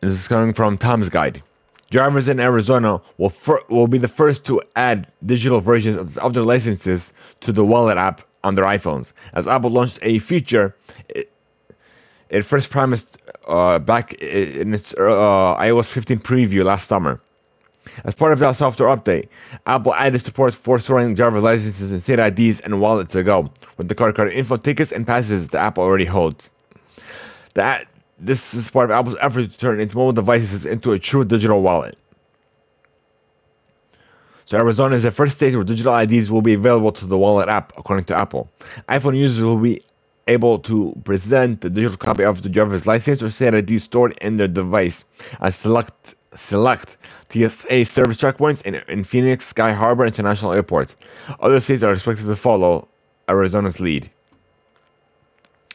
This is coming from Tom's Guide. Drivers in Arizona will fir- will be the first to add digital versions of their licenses to the Wallet app on their iPhones. As Apple launched a feature, it, it first promised uh, back in its uh, iOS 15 preview last summer. As part of that software update, Apple added support for storing driver's licenses and state IDs and wallets to go with the card card info tickets and passes the app already holds. That this is part of Apple's effort to turn its mobile devices into a true digital wallet. So Arizona is the first state where digital IDs will be available to the wallet app, according to Apple. iPhone users will be able to present the digital copy of the driver's license or state stored in their device I select select TSA service checkpoints in, in Phoenix Sky Harbor International Airport. Other states are expected to follow Arizona's lead.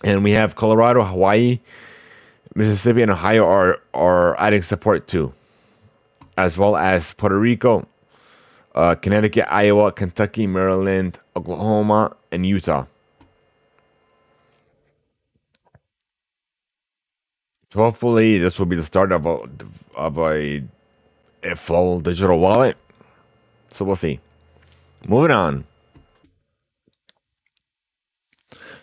And we have Colorado, Hawaii, Mississippi, and Ohio are, are adding support too, as well as Puerto Rico, uh, Connecticut, Iowa, Kentucky, Maryland, Oklahoma, and Utah. So hopefully, this will be the start of a of a, a full digital wallet. So we'll see. Moving on.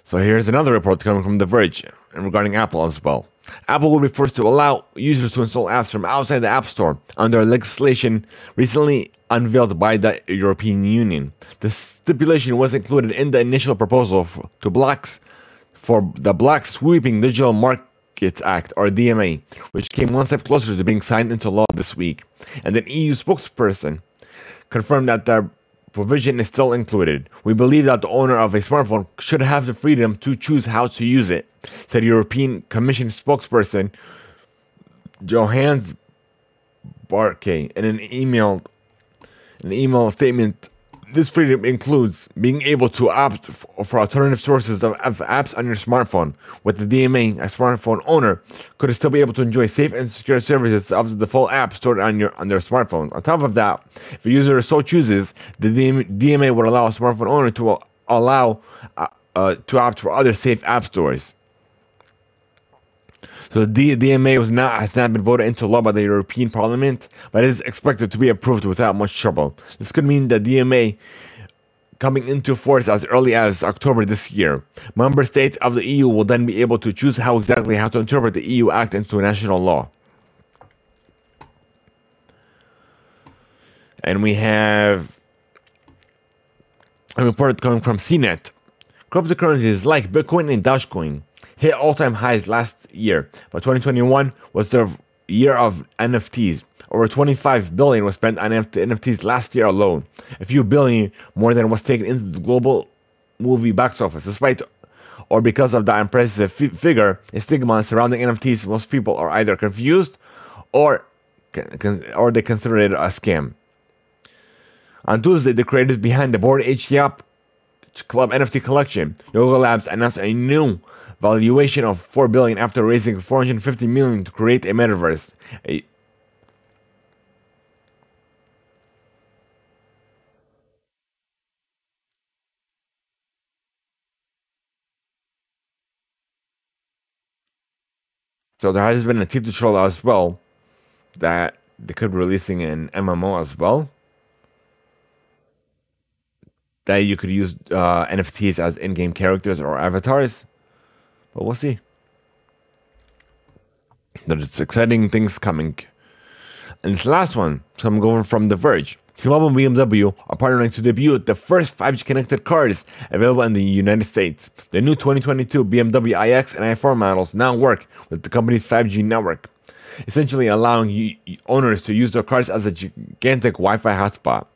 So here's another report coming from The Verge and regarding Apple as well. Apple will be forced to allow users to install apps from outside the App Store under legislation recently unveiled by the European Union. The stipulation was included in the initial proposal for, to blocks for the Block Sweeping Digital Market Act, or DMA, which came one step closer to being signed into law this week. And an EU spokesperson confirmed that the provision is still included. We believe that the owner of a smartphone should have the freedom to choose how to use it, said European Commission spokesperson Johannes Bahrke in an email an email statement this freedom includes being able to opt for alternative sources of apps on your smartphone. With the DMA, a smartphone owner could still be able to enjoy safe and secure services of the default app stored on your on their smartphone. On top of that, if a user so chooses, the DMA would allow a smartphone owner to allow uh, uh, to opt for other safe app stores. So the DMA was not has not been voted into law by the European Parliament, but is expected to be approved without much trouble. This could mean the DMA coming into force as early as October this year. Member states of the EU will then be able to choose how exactly how to interpret the EU Act into national law. And we have a report coming from CNET. Cryptocurrencies like Bitcoin and Dogecoin hit all time highs last year, but 2021 was the year of NFTs. Over 25 billion was spent on NFTs last year alone, a few billion more than was taken into the global movie box office. Despite or because of the impressive f- figure and stigma surrounding NFTs, most people are either confused or or they consider it a scam. On Tuesday, the creators behind the Bored Yacht Club NFT collection. Yuga Labs announced a new valuation of 4 billion after raising 450 million to create a metaverse. A- so there has been a teaser trailer as well that they could be releasing an MMO as well. That you could use uh, NFTs as in-game characters or avatars, but we'll see. There's exciting things coming. And this last one, so I'm going from The Verge. T-Mobile and BMW are partnering to debut the first 5G connected cars available in the United States. The new 2022 BMW iX and i4 models now work with the company's 5G network, essentially allowing owners to use their cars as a gigantic Wi-Fi hotspot.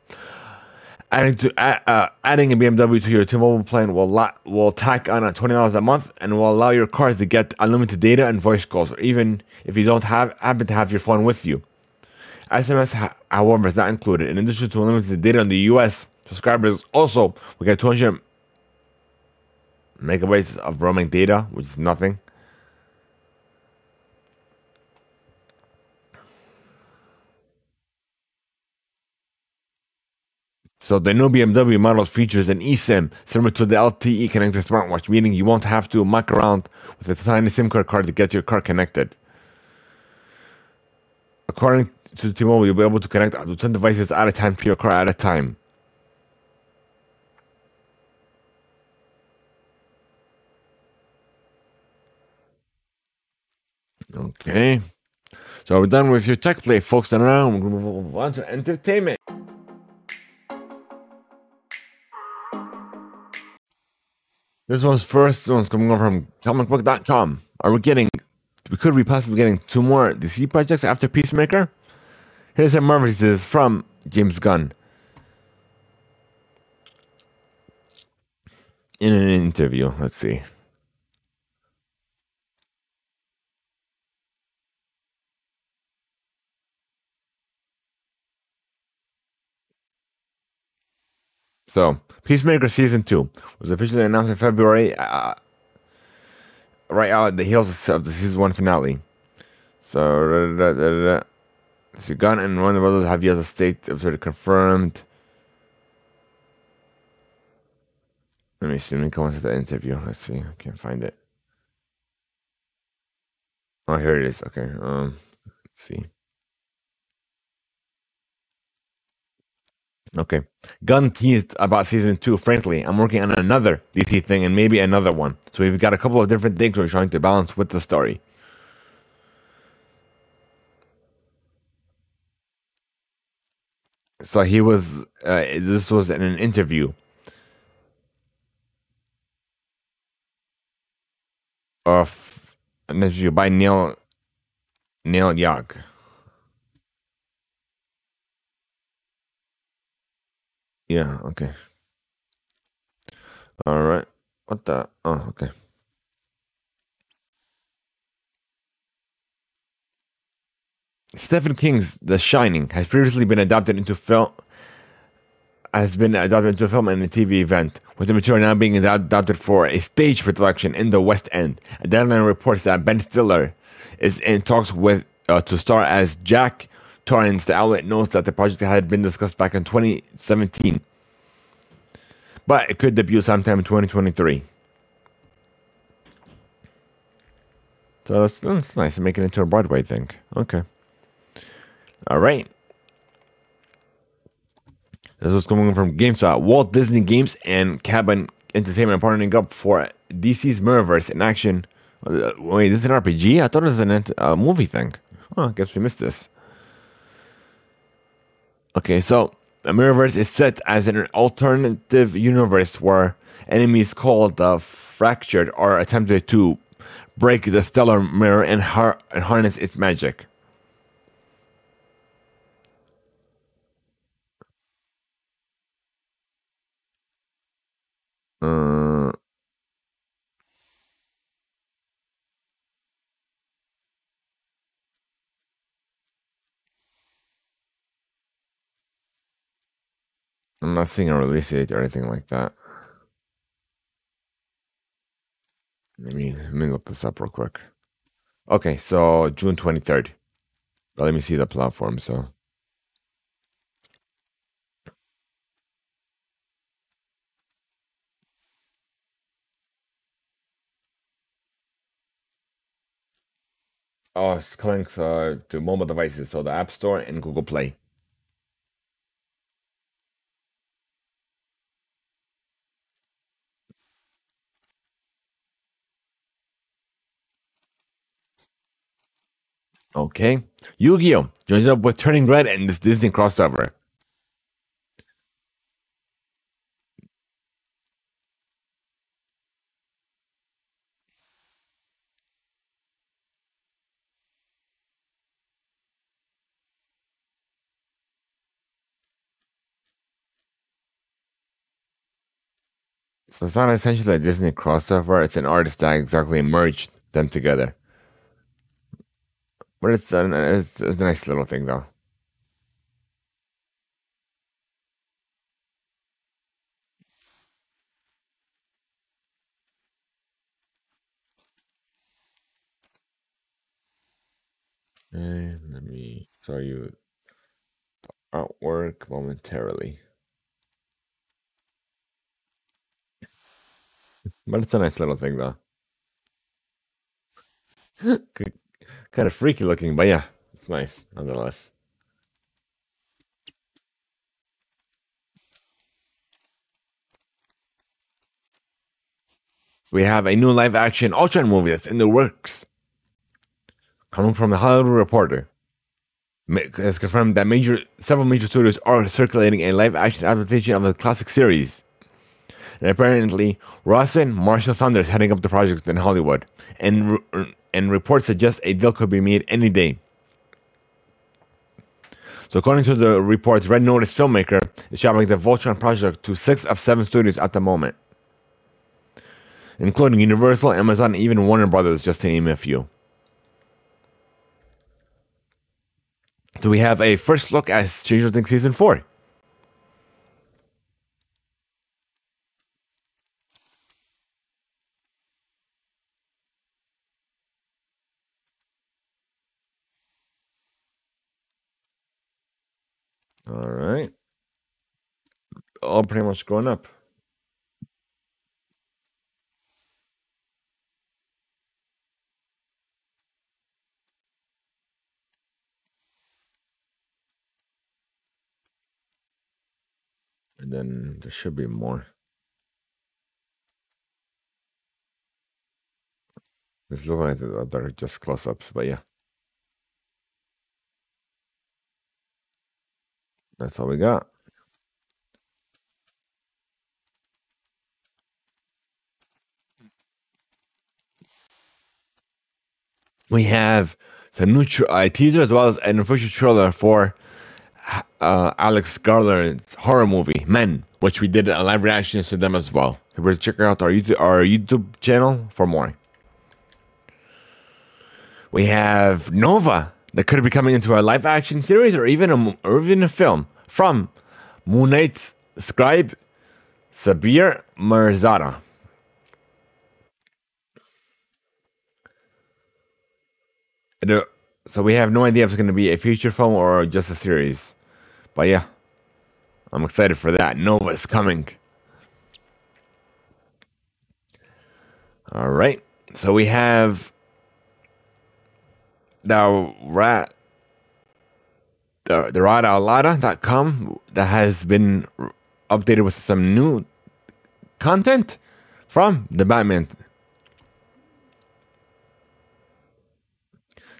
Adding to uh, adding a BMW to your T-Mobile plan will will tack on at twenty dollars a month and will allow your cars to get unlimited data and voice calls, even if you don't have happen to have your phone with you. SMS, however, is not included. In addition to unlimited data in the US, subscribers also will get 200 megabytes of roaming data, which is nothing. So the new BMW models features an eSIM similar to the LTE connected smartwatch, meaning you won't have to muck around with a tiny SIM card card to get your car connected. According to T-Mobile, you'll be able to connect up to 10 devices at a time to your car at a time. Okay. So we're done with your tech play, folks. And now uh, we're going to move on to entertainment. This one's first. One's coming over from comicbook.com. Are we getting, we could be possibly getting two more DC projects after Peacemaker? Here's some references from James Gunn in an interview. Let's see. So, Peacemaker Season 2 was officially announced in February, uh, right out at the heels of the Season 1 finale. So, da, da, da, so Gunn and Warner Brothers have yet to state if they're confirmed. Let me see. Let me go into the interview. Let's see. I can't find it. Oh, here it is. Okay. Um, let's see. Okay. Gunn teased about season two. Frankly, I'm working on another DC thing and maybe another one. So we've got a couple of different things we're trying to balance with the story. so he was uh, this was in an interview of an interview by Neil Neil Young. Yeah, okay. All right. What the? Oh, okay. Stephen King's The Shining has previously been adapted into film has been adapted into a film and a TV event, with the material now being adapted for a stage production in the West End. A deadline reports that Ben Stiller is in talks with uh, to star as Jack Torrance. The outlet notes that the project had been discussed back in 2017, but it could debut sometime in 2023. So that's, that's nice. Making it into a Broadway thing. Okay. All right. This is coming from GameStop. Walt Disney Games and Kabam Entertainment partnering up for DC's Mirrorverse in action. Uh, wait, this is an RPG? I thought it was a uh, movie thing. Oh, I guess we missed this. Okay, so the Mirrorverse is set as an alternative universe where enemies called the Fractured are attempted to break the stellar mirror and, har- and harness its magic. Uh, I'm not seeing a release date or anything like that. Let me let me look this up real quick. Okay, so June twenty third. Let me see the platform. So Oh, it's coming uh, to mobile devices, so the App Store and Google Play. Okay. Yu-Gi-Oh! joins up with Turning Red and this Disney crossover. So it's not essentially a Disney crossover, it's an artist that exactly merged them together. But it's a, it's, it's a nice little thing though. Let me show you the artwork momentarily. But it's a nice little thing though. kind of freaky looking, but yeah, it's nice nonetheless. We have a new live action Voltron movie that's in the works. Coming from the Hollywood Reporter. has confirmed that major several major studios are circulating a live action adaptation of the classic series. And apparently, Rawson Marshall Saunders heading up the project in Hollywood, and and reports suggest a deal could be made any day. So, according to the report, Red Notice Filmmaker is shopping the Voltron project to six of seven studios at the moment, including Universal, Amazon, and even Warner Brothers, just to name a few. So, we have a first look at Stranger Things Season 4. All pretty much going up. And then there should be more. This looks like they're just close ups, but yeah. That's all we got. We have the new uh, teaser as well as an official trailer for uh, Alex Garland's horror movie Men, which we did a live reaction to them as well. To check out our YouTube our YouTube channel for more. We have Nova that could be coming into a live action series or even a or even a film from Moon Knight's scribe Sabir Pirzada. So we have no idea if it's going to be a feature film or just a series. But yeah, I'm excited for that. Nova's coming. All right. So we have the rat the the rataalada.com that has been updated with some new content from the Batman.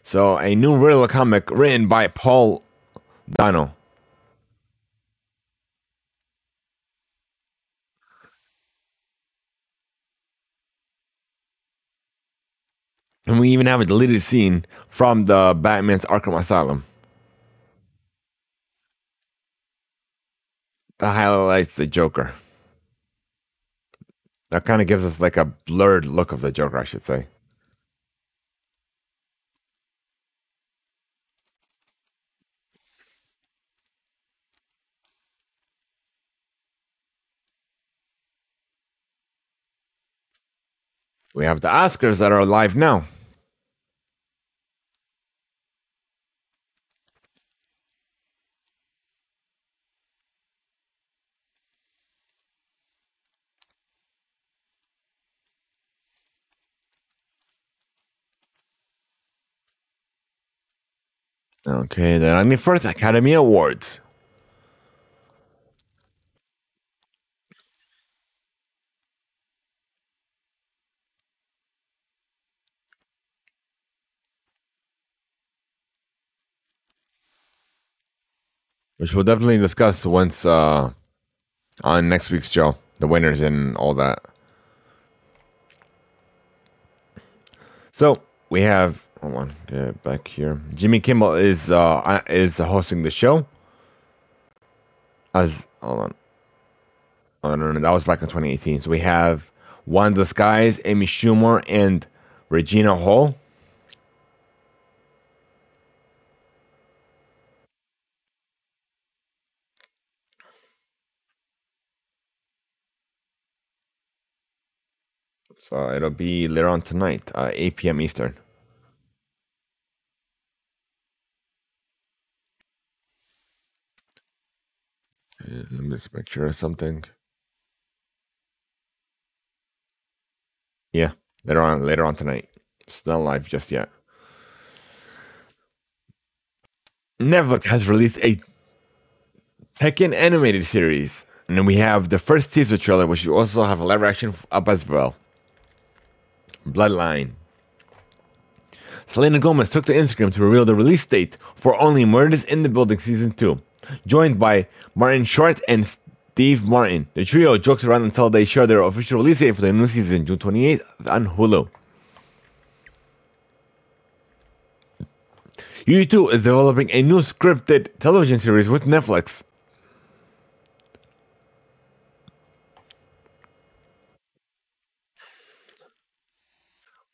So a new Riddler comic written by Paul Dano. And we even have a deleted scene from the Batman's Arkham Asylum. That highlights the Joker. That kind of gives us like a blurred look of the Joker, I should say. We have the Oscars that are live now. Okay, the 91st Academy Awards. Which we'll definitely discuss once uh, on next week's show, the winners and all that. So we have hold on, get back here. Jimmy Kimmel is uh is hosting the show. As hold on. Oh no, no, that was back in 2018. So we have Wanda Sykes, Amy Schumer, and Regina Hall. So it'll be later on tonight, uh, 8 p.m. Eastern. Uh, Let me just make sure of something. Yeah, later on, later on tonight. It's not live just yet. Netflix has released a Tekken animated series, and then we have the first teaser trailer, which we also have a live action up as well. Bloodline. Selena Gomez took to Instagram to reveal the release date for Only Murders in the Building Season 2, joined by Martin Short and Steve Martin. The trio jokes around until they share their official release date for the new season, June 28th on Hulu. U2 is developing a new scripted television series with Netflix.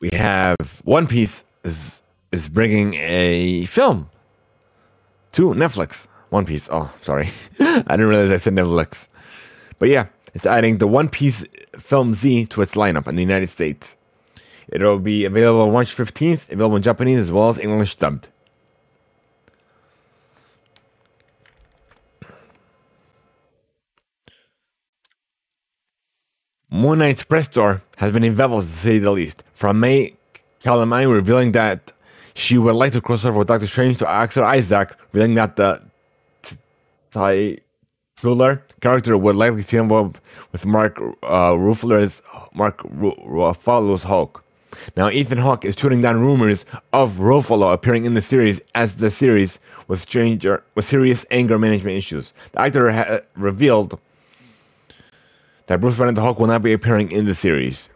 We have One Piece is is bringing a film to Netflix. One Piece. Oh, sorry, I didn't realize I said Netflix. But yeah, it's adding the One Piece film Z to its lineup in the United States. It'll be available March 15th, available in Japanese as well as English dubbed. Moon Knight's press tour has been involved to say the least. From May Calamawy revealing that she would like to cross over with Doctor Strange to Oscar Isaac, revealing that the t- Ty Fuller character would likely team up with Mark uh, Mark Ru- Ruffalo's Hulk. Now Ethan Hawke is shooting down rumors of Ruffalo appearing in the series as the series with stranger with serious anger management issues. The actor ha- revealed that Bruce Banner the Hulk will not be appearing in the series.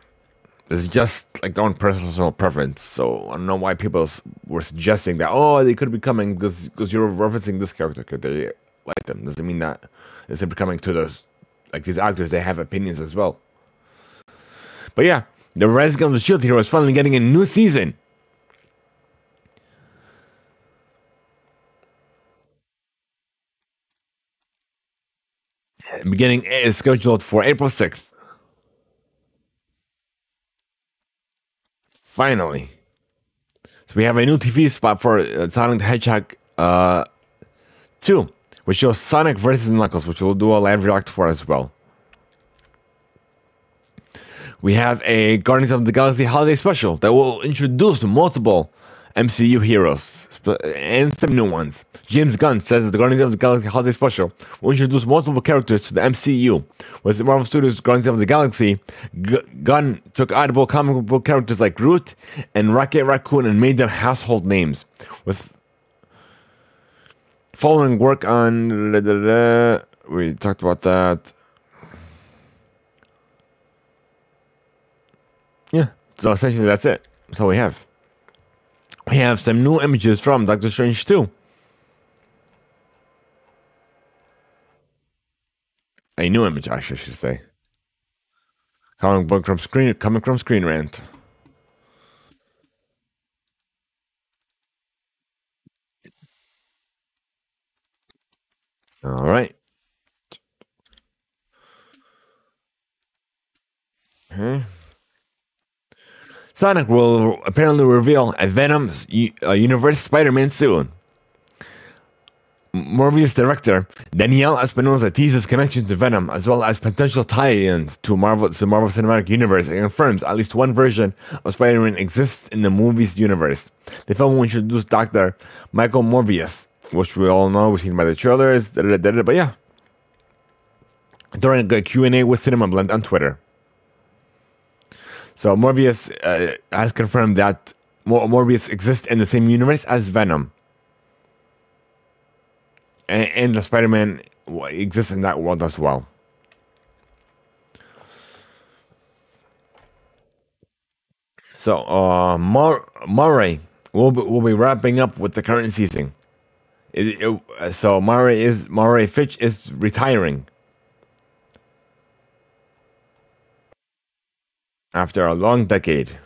It's just like their own personal preference. So I don't know why people were suggesting that. Oh, they could be coming because because you're referencing this character. Could they like them? Doesn't mean that it's becoming to those like these actors. They have opinions as well. But yeah, the Rising of the Shield Hero is finally getting a new season. Beginning is scheduled for April 6th. Finally. So we have a new TV spot for uh, Sonic the Hedgehog uh, 2, which shows Sonic versus Knuckles, which we'll do a live react for as well. We have a Guardians of the Galaxy holiday special that will introduce multiple MCU heroes and some new ones. James Gunn says that the Guardians of the Galaxy holiday special will introduce multiple characters to the MCU. With Marvel Studios' Guardians of the Galaxy, Gunn took audible comic book characters like Groot and Rocket Raccoon and made them household names. With following work on, we talked about that. Yeah, so essentially that's it. That's all we have. We have some new images from Doctor Strange 2. A new image, I should say. Coming book from screen, coming from Screen Rant. All right. Okay. Sonic will apparently reveal a Venom's uh, universe Spider-Man soon. Morbius director Daniel Espinosa teases connection to Venom as well as potential tie-ins to Marvel to the Marvel Cinematic Universe and confirms at least one version of Spider-Man exists in the movie's universe. The film will introduce Dr. Michael Morbius, which we all know, we've seen by the trailers, but yeah. During a Q&A with Cinema Blend on Twitter. So Morbius uh, has confirmed that Morbius exists in the same universe as Venom and, and the Spider-Man exists in that world as well. So, uh, Mar- Maury will be, will be wrapping up with the current season. It, it, so Maury is Maury Povich is retiring after a long decade.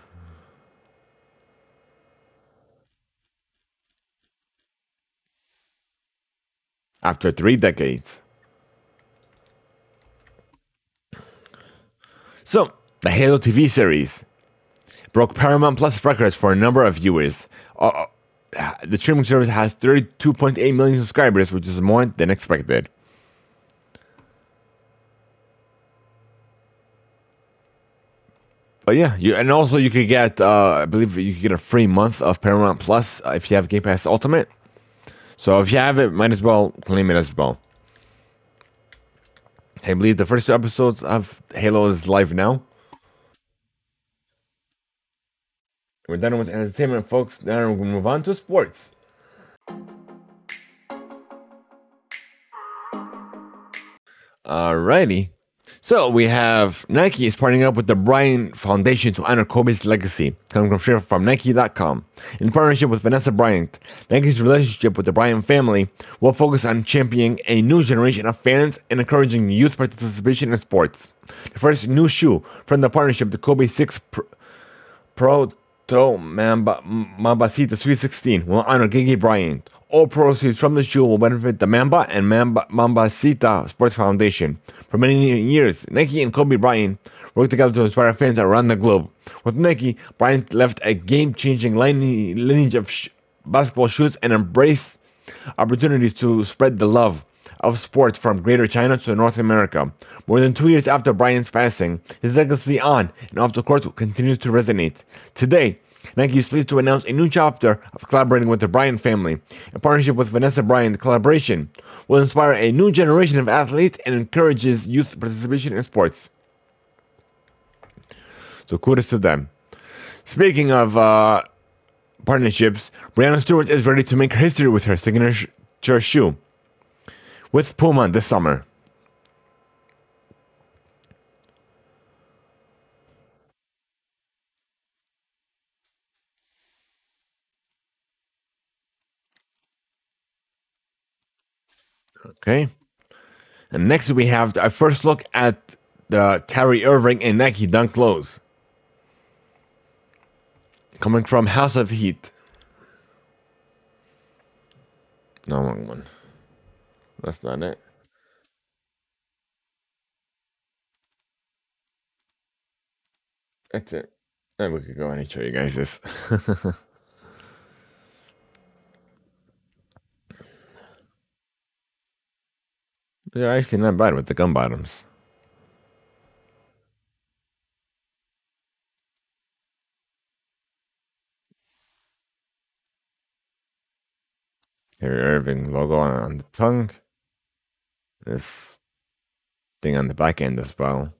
after three decades. So, the Halo TV series broke Paramount Plus records for a number of viewers. Uh, uh the streaming service has 32.8 million subscribers, which is more than expected. But yeah, you and also you could get, uh, I believe you could get a free month of Paramount Plus if you have Game Pass Ultimate. So if you have it, might as well claim it as well. I believe the first two episodes of Halo is live now. We're done with entertainment, folks. Now we're to move on to sports. Alrighty. So we have Nike is partnering up with the Bryant Foundation to honor Kobe's legacy, coming from from Nike.com. In partnership with Vanessa Bryant, Nike's relationship with the Bryant family will focus on championing a new generation of fans and encouraging youth participation in sports. The first new shoe from the partnership, the Kobe 6 Pro, Proto Mamba, Mambacita Sweet 16, will honor Gigi Bryant, all proceeds from the shoe will benefit the Mamba and Mamba Mambacita Sports Foundation. For many years, Nike and Kobe Bryant worked together to inspire fans around the globe. With Nike, Bryant left a game-changing lineage of sh- basketball shoes and embraced opportunities to spread the love of sports from Greater China to North America. More than two years after Bryant's passing, his legacy on and off the court continues to resonate. Today, Nike is pleased to announce a new chapter of collaborating with the Bryant family. In partnership with Vanessa Bryant, the collaboration will inspire a new generation of athletes and encourages youth participation in sports. So kudos to them. Speaking of uh, partnerships, Breanna Stewart is ready to make history with her signature shoe with Puma this summer. Okay. And next we have a first look at the Kyrie Irving and Nike Dunk Lows. Coming from House of Heat. No, wrong one. That's not it. That's it. Then we could go and show you guys this. They're actually not bad with the gum bottoms. Here, Irving logo on the tongue. This thing on the back end as well.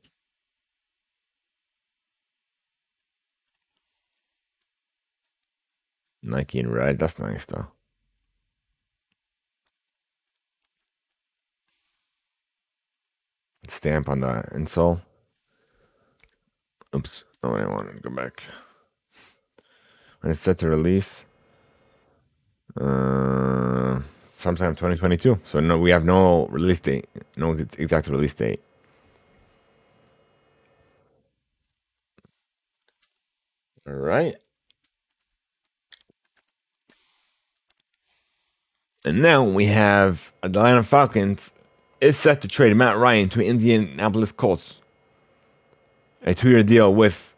Nike in red, that's nice though. Stamp on the insole. Oops. Oh, I wanted to go back. When it's set to release, uh, sometime 2022. So no, we have no release date, no exact release date. All right. And now we have Atlanta Falcons is set to trade Matt Ryan to Indianapolis Colts. A two year deal with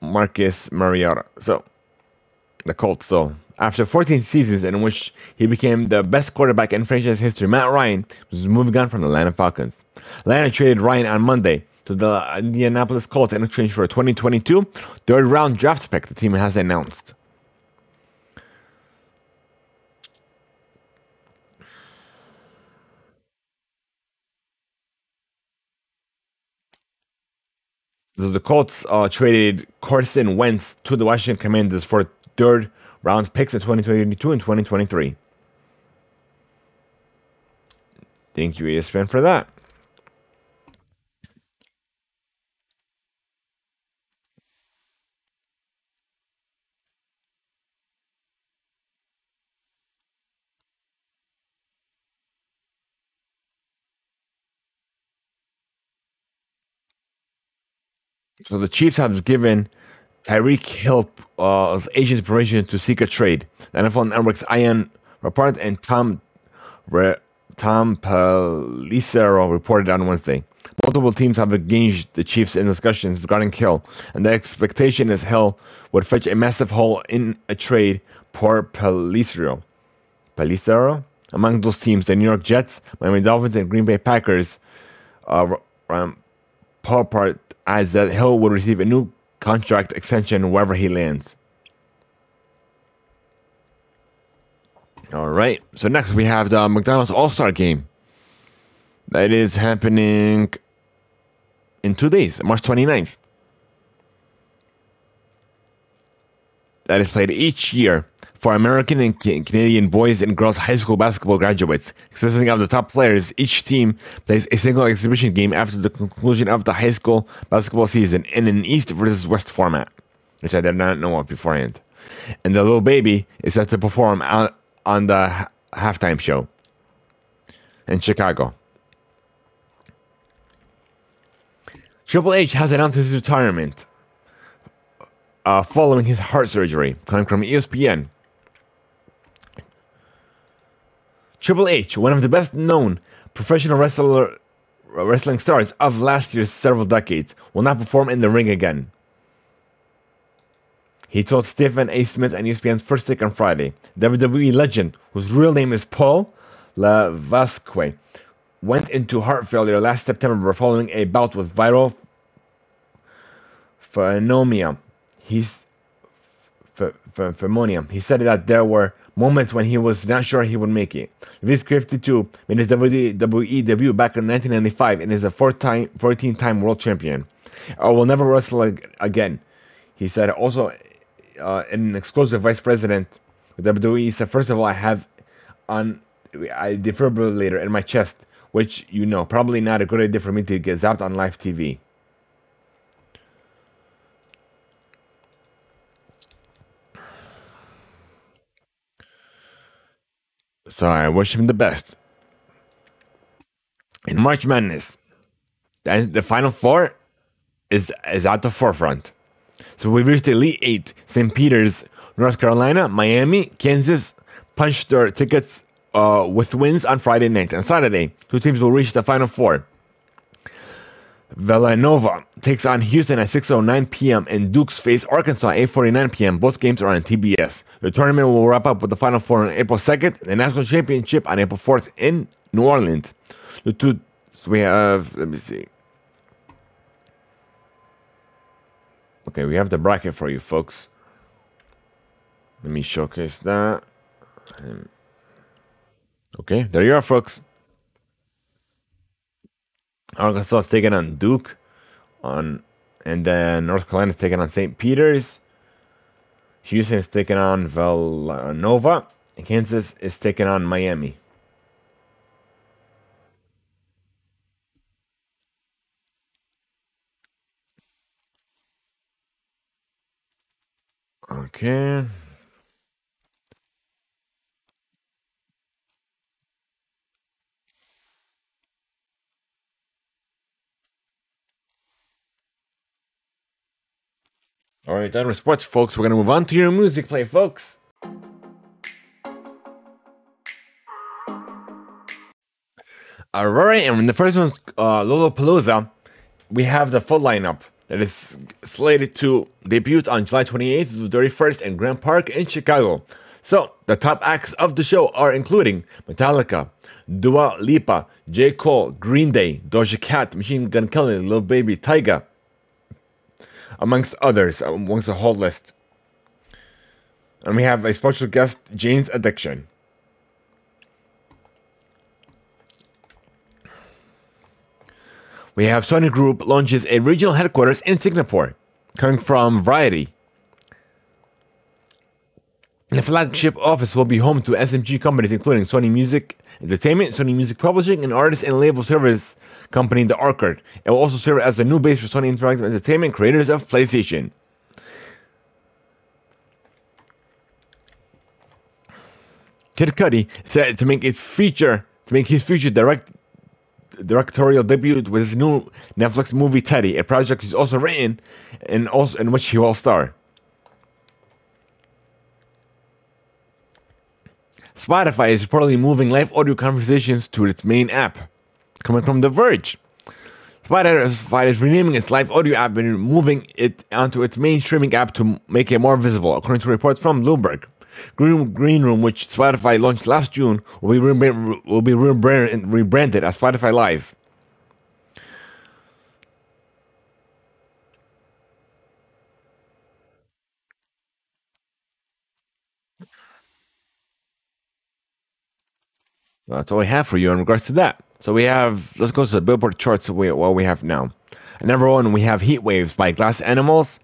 Marcus Mariota. So, the Colts. So, after 14 seasons in which he became the best quarterback in franchise history, Matt Ryan was moving on from the Atlanta Falcons. Atlanta traded Ryan on Monday to the Indianapolis Colts in exchange for a 2022 third round draft pick the team has announced. So the Colts uh, traded Carson Wentz to the Washington Commanders for third round picks in 2022 and 2023. Thank you, ESPN, for that. So the Chiefs have given Tyreek Hill uh, agent permission to seek a trade. The NFL Network's Ian Rapoport and Tom Re- Tom Pelissero reported on Wednesday. Multiple teams have engaged the Chiefs in discussions regarding Hill, and the expectation is Hill would fetch a massive haul in a trade for Pelissero. Pelissero? Among those teams, the New York Jets, Miami Dolphins, and Green Bay Packers uh, um, part as that Hill would receive a new contract extension wherever he lands. All right. So next we have the McDonald's All Star Game. That is happening in two days, March 29th. That is played each year for American and Canadian boys and girls high school basketball graduates. Consisting of the top players, each team plays a single exhibition game after the conclusion of the high school basketball season in an East versus West format, which I did not know of beforehand. And the little baby is set to perform on the halftime show in Chicago. Triple H has announced his retirement uh, following his heart surgery, coming from ESPN. Triple H, one of the best known professional wrestler, wrestling stars of last year's several decades, will not perform in the ring again. He told Stephen A. Smith and ESPN's First Take on Friday. WWE legend, whose real name is Paul Levesque, went into heart failure last September following a bout with viral pneumonia. He's pneumonia. He said that there were moments when he was not sure he would make it. This 52 made his WWE debut back in 1995 and is a 14 time world champion. I will never wrestle again. He said also uh, an exclusive vice president with WWE said, First of all, I have on a defibrillator in my chest, which you know, probably not a good idea for me to get zapped on live TV. So I wish him the best. In March Madness, the Final Four is is at the forefront. So we reached the Elite Eight. St. Peter's, North Carolina, Miami, Kansas punched their tickets uh, with wins on Friday night and Saturday. Two teams will reach the Final Four. Villanova takes on Houston at 6.09 p.m. and Dukes face Arkansas at 8.49 p.m. Both games are on TBS. The tournament will wrap up with the Final Four on April 2nd, the National Championship on April 4th in New Orleans. The two, so we have, let me see. Okay, we have the bracket for you folks. Let me showcase that. Hmm. Okay, there you are, folks. Arkansas is taking on Duke, on, and then North Carolina is taking on St. Peter's. Houston is taking on Villanova, and Kansas is taking on Miami. Okay. All right, done with sports, folks. We're gonna move on to your music play, folks. All right, and the first one's uh, Lollapalooza. We have the full lineup. that is slated to debut on July 28th to 31st in Grant Park in Chicago. So, the top acts of the show are including Metallica, Dua Lipa, J. Cole, Green Day, Doja Cat, Machine Gun Kelly, Lil Baby, Tyga, amongst others, uh, amongst a whole list. And we have a special guest, Jane's Addiction. We have Sony Group launches a regional headquarters in Singapore, coming from Variety. The flagship office will be home to SMG companies including Sony Music Entertainment, Sony Music Publishing, and artist and label service company The Arcade. It will also serve as a new base for Sony Interactive Entertainment, creators of PlayStation. Kid Cudi said to make his feature to make his future direct directorial debut with his new Netflix movie Teddy, a project he's also written and also in which he will star. Spotify is reportedly moving live audio conversations to its main app, coming from The Verge. Spotify is renaming its live audio app and moving it onto its main streaming app to make it more visible, according to reports from Bloomberg. Green, Green Room, which Spotify launched last June, will be, will be rebranded as Spotify Live. That's all we have for you in regards to that. So we have, let's go to the Billboard charts we, what we have now. Number one, we have Heat Waves by Glass Animals.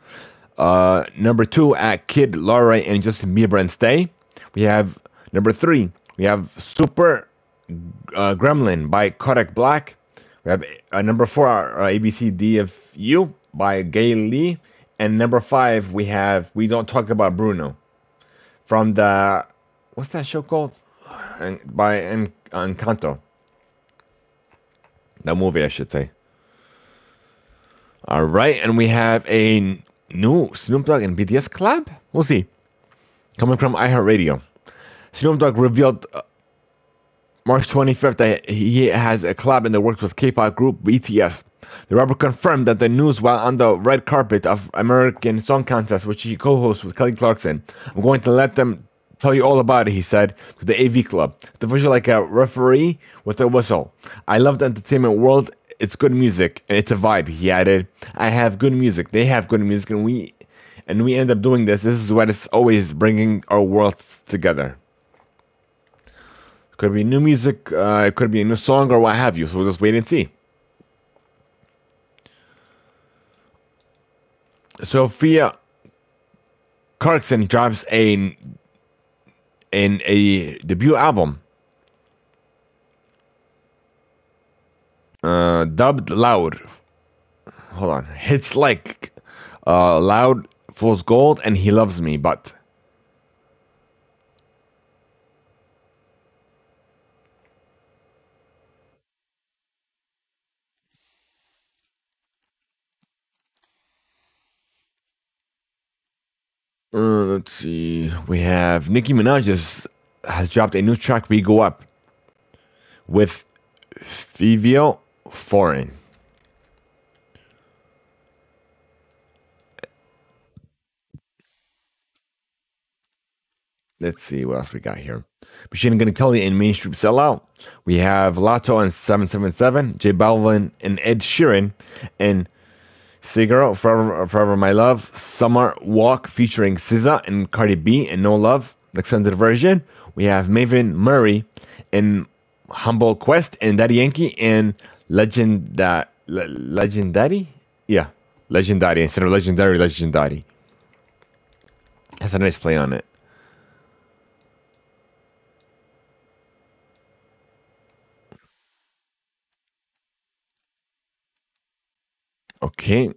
Uh, number two, at Kid Laroi and Justin Bieber and Stay. We have number three, we have Super uh, Gremlin by Kodak Black. We have uh, number four, uh, ABCDFU by Gay Lee. And number five, we have We Don't Talk About Bruno from the, what's that show called? By en- Encanto. That movie, I should say. All right, and we have a new Snoop Dogg and BTS collab. We'll see. Coming from iHeartRadio, Snoop Dogg revealed uh, March 25th that he has a collab in the works with K-pop group BTS. The rapper confirmed that the news while on the red carpet of American Song Contest, which he co-hosts with Kelly Clarkson. I'm going to let them tell you all about it, he said to the AV Club. The visual like a referee with a whistle. I love the entertainment world. It's good music and it's a vibe, he added. I have good music. They have good music and we and we end up doing this. This is what is always bringing our worlds together. Could be new music, uh, it could be a new song or what have you. So we'll just wait and see. Sofia Carson drops a in a debut album. Uh, dubbed loud. Hold on. It's like uh, loud fool's gold and he loves me but Uh, let's see. We have Nicki Minaj has, has dropped a new track, We Go Up, with Fivio Foreign. Let's see what else we got here. Machine Gun Kelly and Mainstream Sellout. We have Latto and 777, J Balvin and Ed Sheeran, and Sigaro, Forever, Forever My Love, Summer Walk featuring SZA and Cardi B and No Love, the extended version. We have Maren Morris in Humble Quest and Daddy Yankee and Legend uh, Le- Legendary? Yeah, Legendaddy instead of Legendary, Legendary. Has a nice play on it. Okay.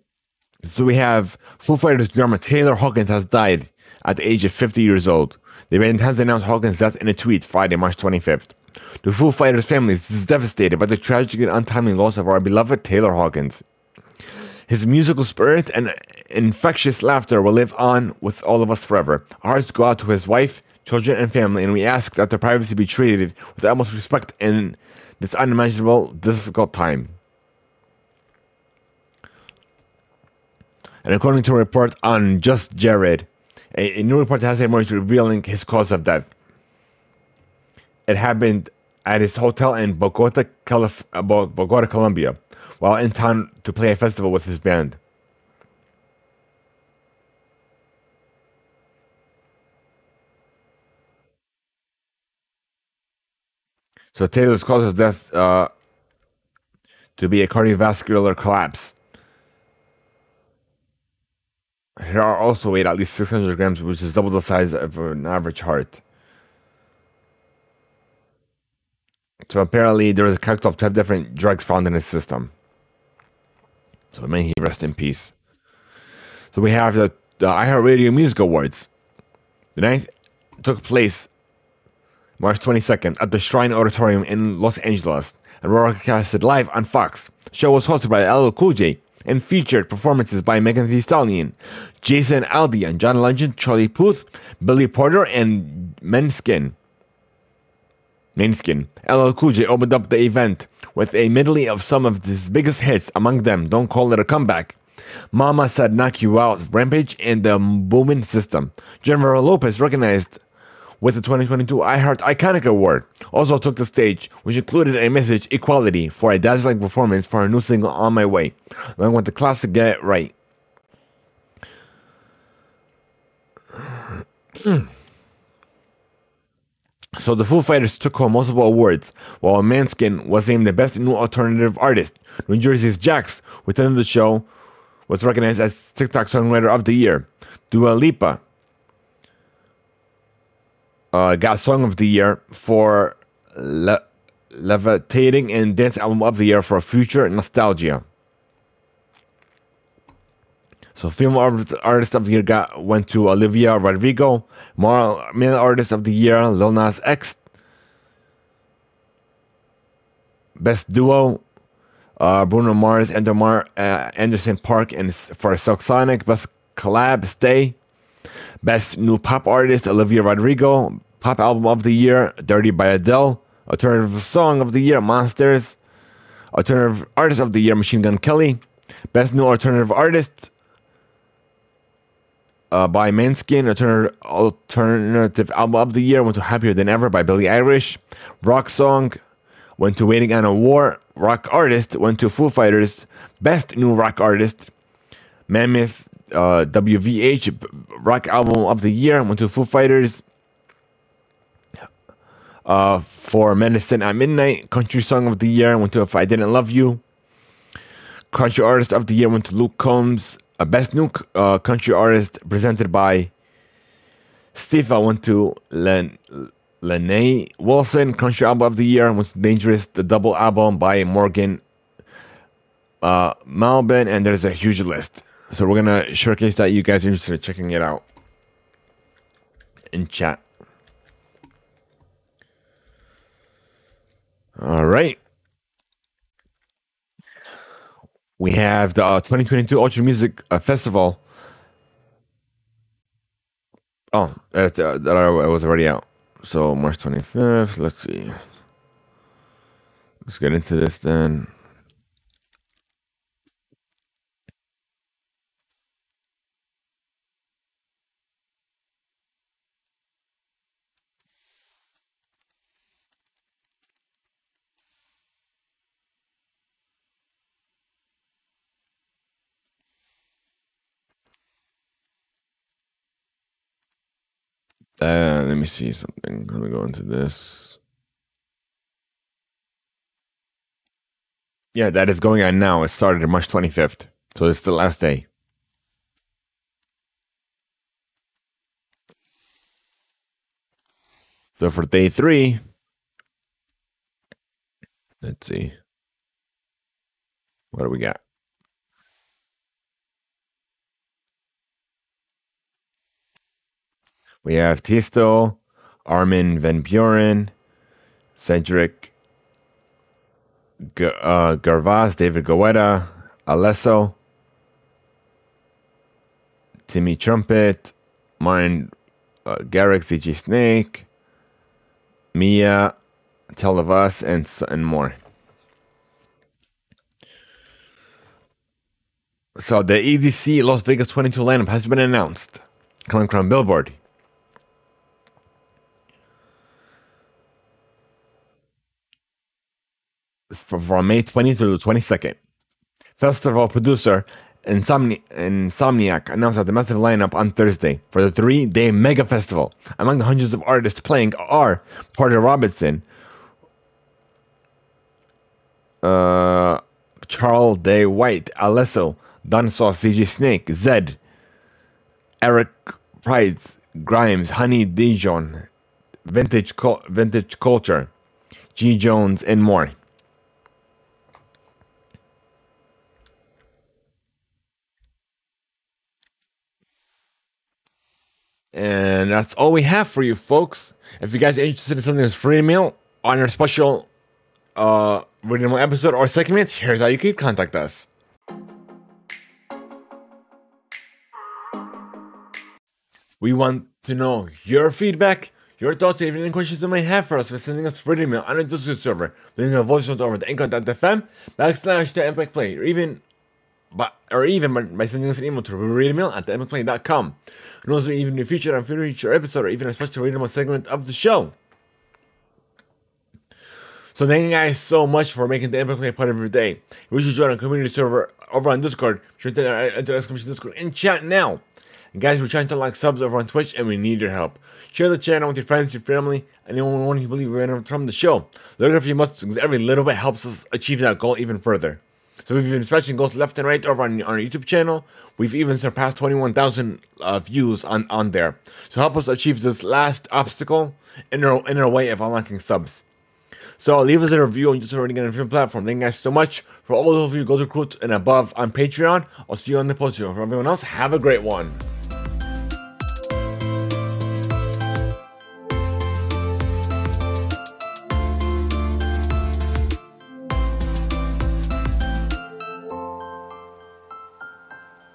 So we have Foo Fighters drummer Taylor Hawkins has died at the age of 50 years old. The band has announced Hawkins' death in a tweet Friday, March 25th. The Foo Fighters family is devastated by the tragic and untimely loss of our beloved Taylor Hawkins. His musical spirit and infectious laughter will live on with all of us forever. Our hearts go out to his wife, children, and family, and we ask that their privacy be treated with the utmost respect in this unimaginable, difficult time. And according to a report on Just Jared, a, a new report has emerged revealing his cause of death. It happened at his hotel in Bogota, Calif- uh, Bogota, Colombia, while in town to play a festival with his band. So Taylor's cause of death uh, to be a cardiovascular collapse. Are also weighed at least 600 grams, which is double the size of an average heart. So apparently, there is a cocktail of 10 different drugs found in his system. So may he rest in peace. So we have the, the iHeartRadio Music Awards. The ninth took place March 22nd at the Shrine Auditorium in Los Angeles and broadcasted live on Fox. The show was hosted by LL Cool J and featured performances by Megan Thee Stallion, Jason Aldean, John Legend, Charlie Puth, Billy Porter, and Menskin. Mainskin. LL Cool J opened up the event with a medley of some of his biggest hits, among them Don't Call It a Comeback, Mama Said Knock You Out, Rampage, and the Boomin' System. Jennifer Lopez recognized with the 2022 iHeart Iconic Award. Also took the stage, which included a message equality for a dazzling performance for her new single On My Way, along with the classic Get It Right. So the Foo Fighters took home multiple awards, while Måneskin was named the best new alternative artist. New Jersey's Jax, who attended the show, was recognized as TikTok Songwriter of the Year. Dua Lipa uh, got Song of the Year for Le- Levitating and Dance Album of the Year for Future Nostalgia. So art- artist of the year got went to Olivia Rodrigo. Male artist of the year Lil Nas X. Best duo uh, Bruno Mars and uh, Anderson .Paak and for Silk Sonic. Best collab Stay. Best new pop artist Olivia Rodrigo. Pop album of the year Dirty by Adele. Alternative song of the year Monsters. Alternative artist of the year Machine Gun Kelly. Best new alternative artist uh, by Måneskin, alternative, alternative album of the year went to Happier Than Ever by Billie Eilish. Rock song went to Waiting on a War. Rock artist went to Foo Fighters. Best new rock artist, Mammoth uh, WVH. Rock album of the year went to Foo Fighters. Uh, for Medicine at Midnight, country song of the year went to If I Didn't Love You. Country artist of the year went to Luke Combs. A best new uh, country artist presented by Steve I went to Len Lainey Wilson. Country album of the year went Dangerous, the double album by Morgan uh, Malbin, and there's a huge list. So we're gonna showcase that you guys are interested in checking it out in chat. All right. We have the uh, 2022 Ultra Music uh, Festival. Oh, that, uh, that I was already out. So March 25th. Let's see. Let's get into this then. Uh, let me see something. Let me go into this. Yeah, that is going on now. It started March 25th. So it's the last day. So for day three, let's see. What do we got? We have Tiësto, Armin van Buuren, Cedric G- uh, Gervais, David Guetta, Alesso, Timmy Trumpet, Martin uh, Garrix, DJ Snake, Mia, Tale of Us, and, and more. So the EDC Las Vegas 22 lineup has been announced, coming from Billboard. From May 20 to the 22nd. Festival producer Insomni- Insomniac announced the massive lineup on Thursday for the three day mega festival. Among the hundreds of artists playing are Porter Robinson, uh, Charlotte de Witte, Alesso, Dinosaur DJ Snake, Zedd, Eric Prydz, Grimes, Honey Dijon, Vintage, Vintage Culture, G. Jones, and more. And that's all we have for you folks. If you guys are interested in something that's free meal on our special uh reading episode or segments, here's how you can contact us. We want to know your feedback, your thoughts, even any questions you may have for us by sending us free email on our Discord server, leaving a voice note over the anchor.fm backslash the Impact Play, or even but or even by, by sending us an email to reademail at theimpactplay.com. And also even be featured on future episode or even a special readable segment of the show. So thank you guys so much for making the Impact Play part of your day. If you should join our community server over on Discord, sure to uh, enter exclamation Discord and chat now. And guys, we're trying to like subs over on Twitch and we need your help. Share the channel with your friends, your family, anyone who believe we're from the show. Look if you must, because every little bit helps us achieve that goal even further. So we've been smashing goals left and right over on, on our YouTube channel. We've even surpassed 21,000 uh, views on, on there. So help us achieve this last obstacle in our, in our way of unlocking subs. So leave us a review on just already getting a different platform. Thank you guys so much. For all of you, go to Recruit and above on Patreon. I'll see you on the post. For everyone else, have a great one.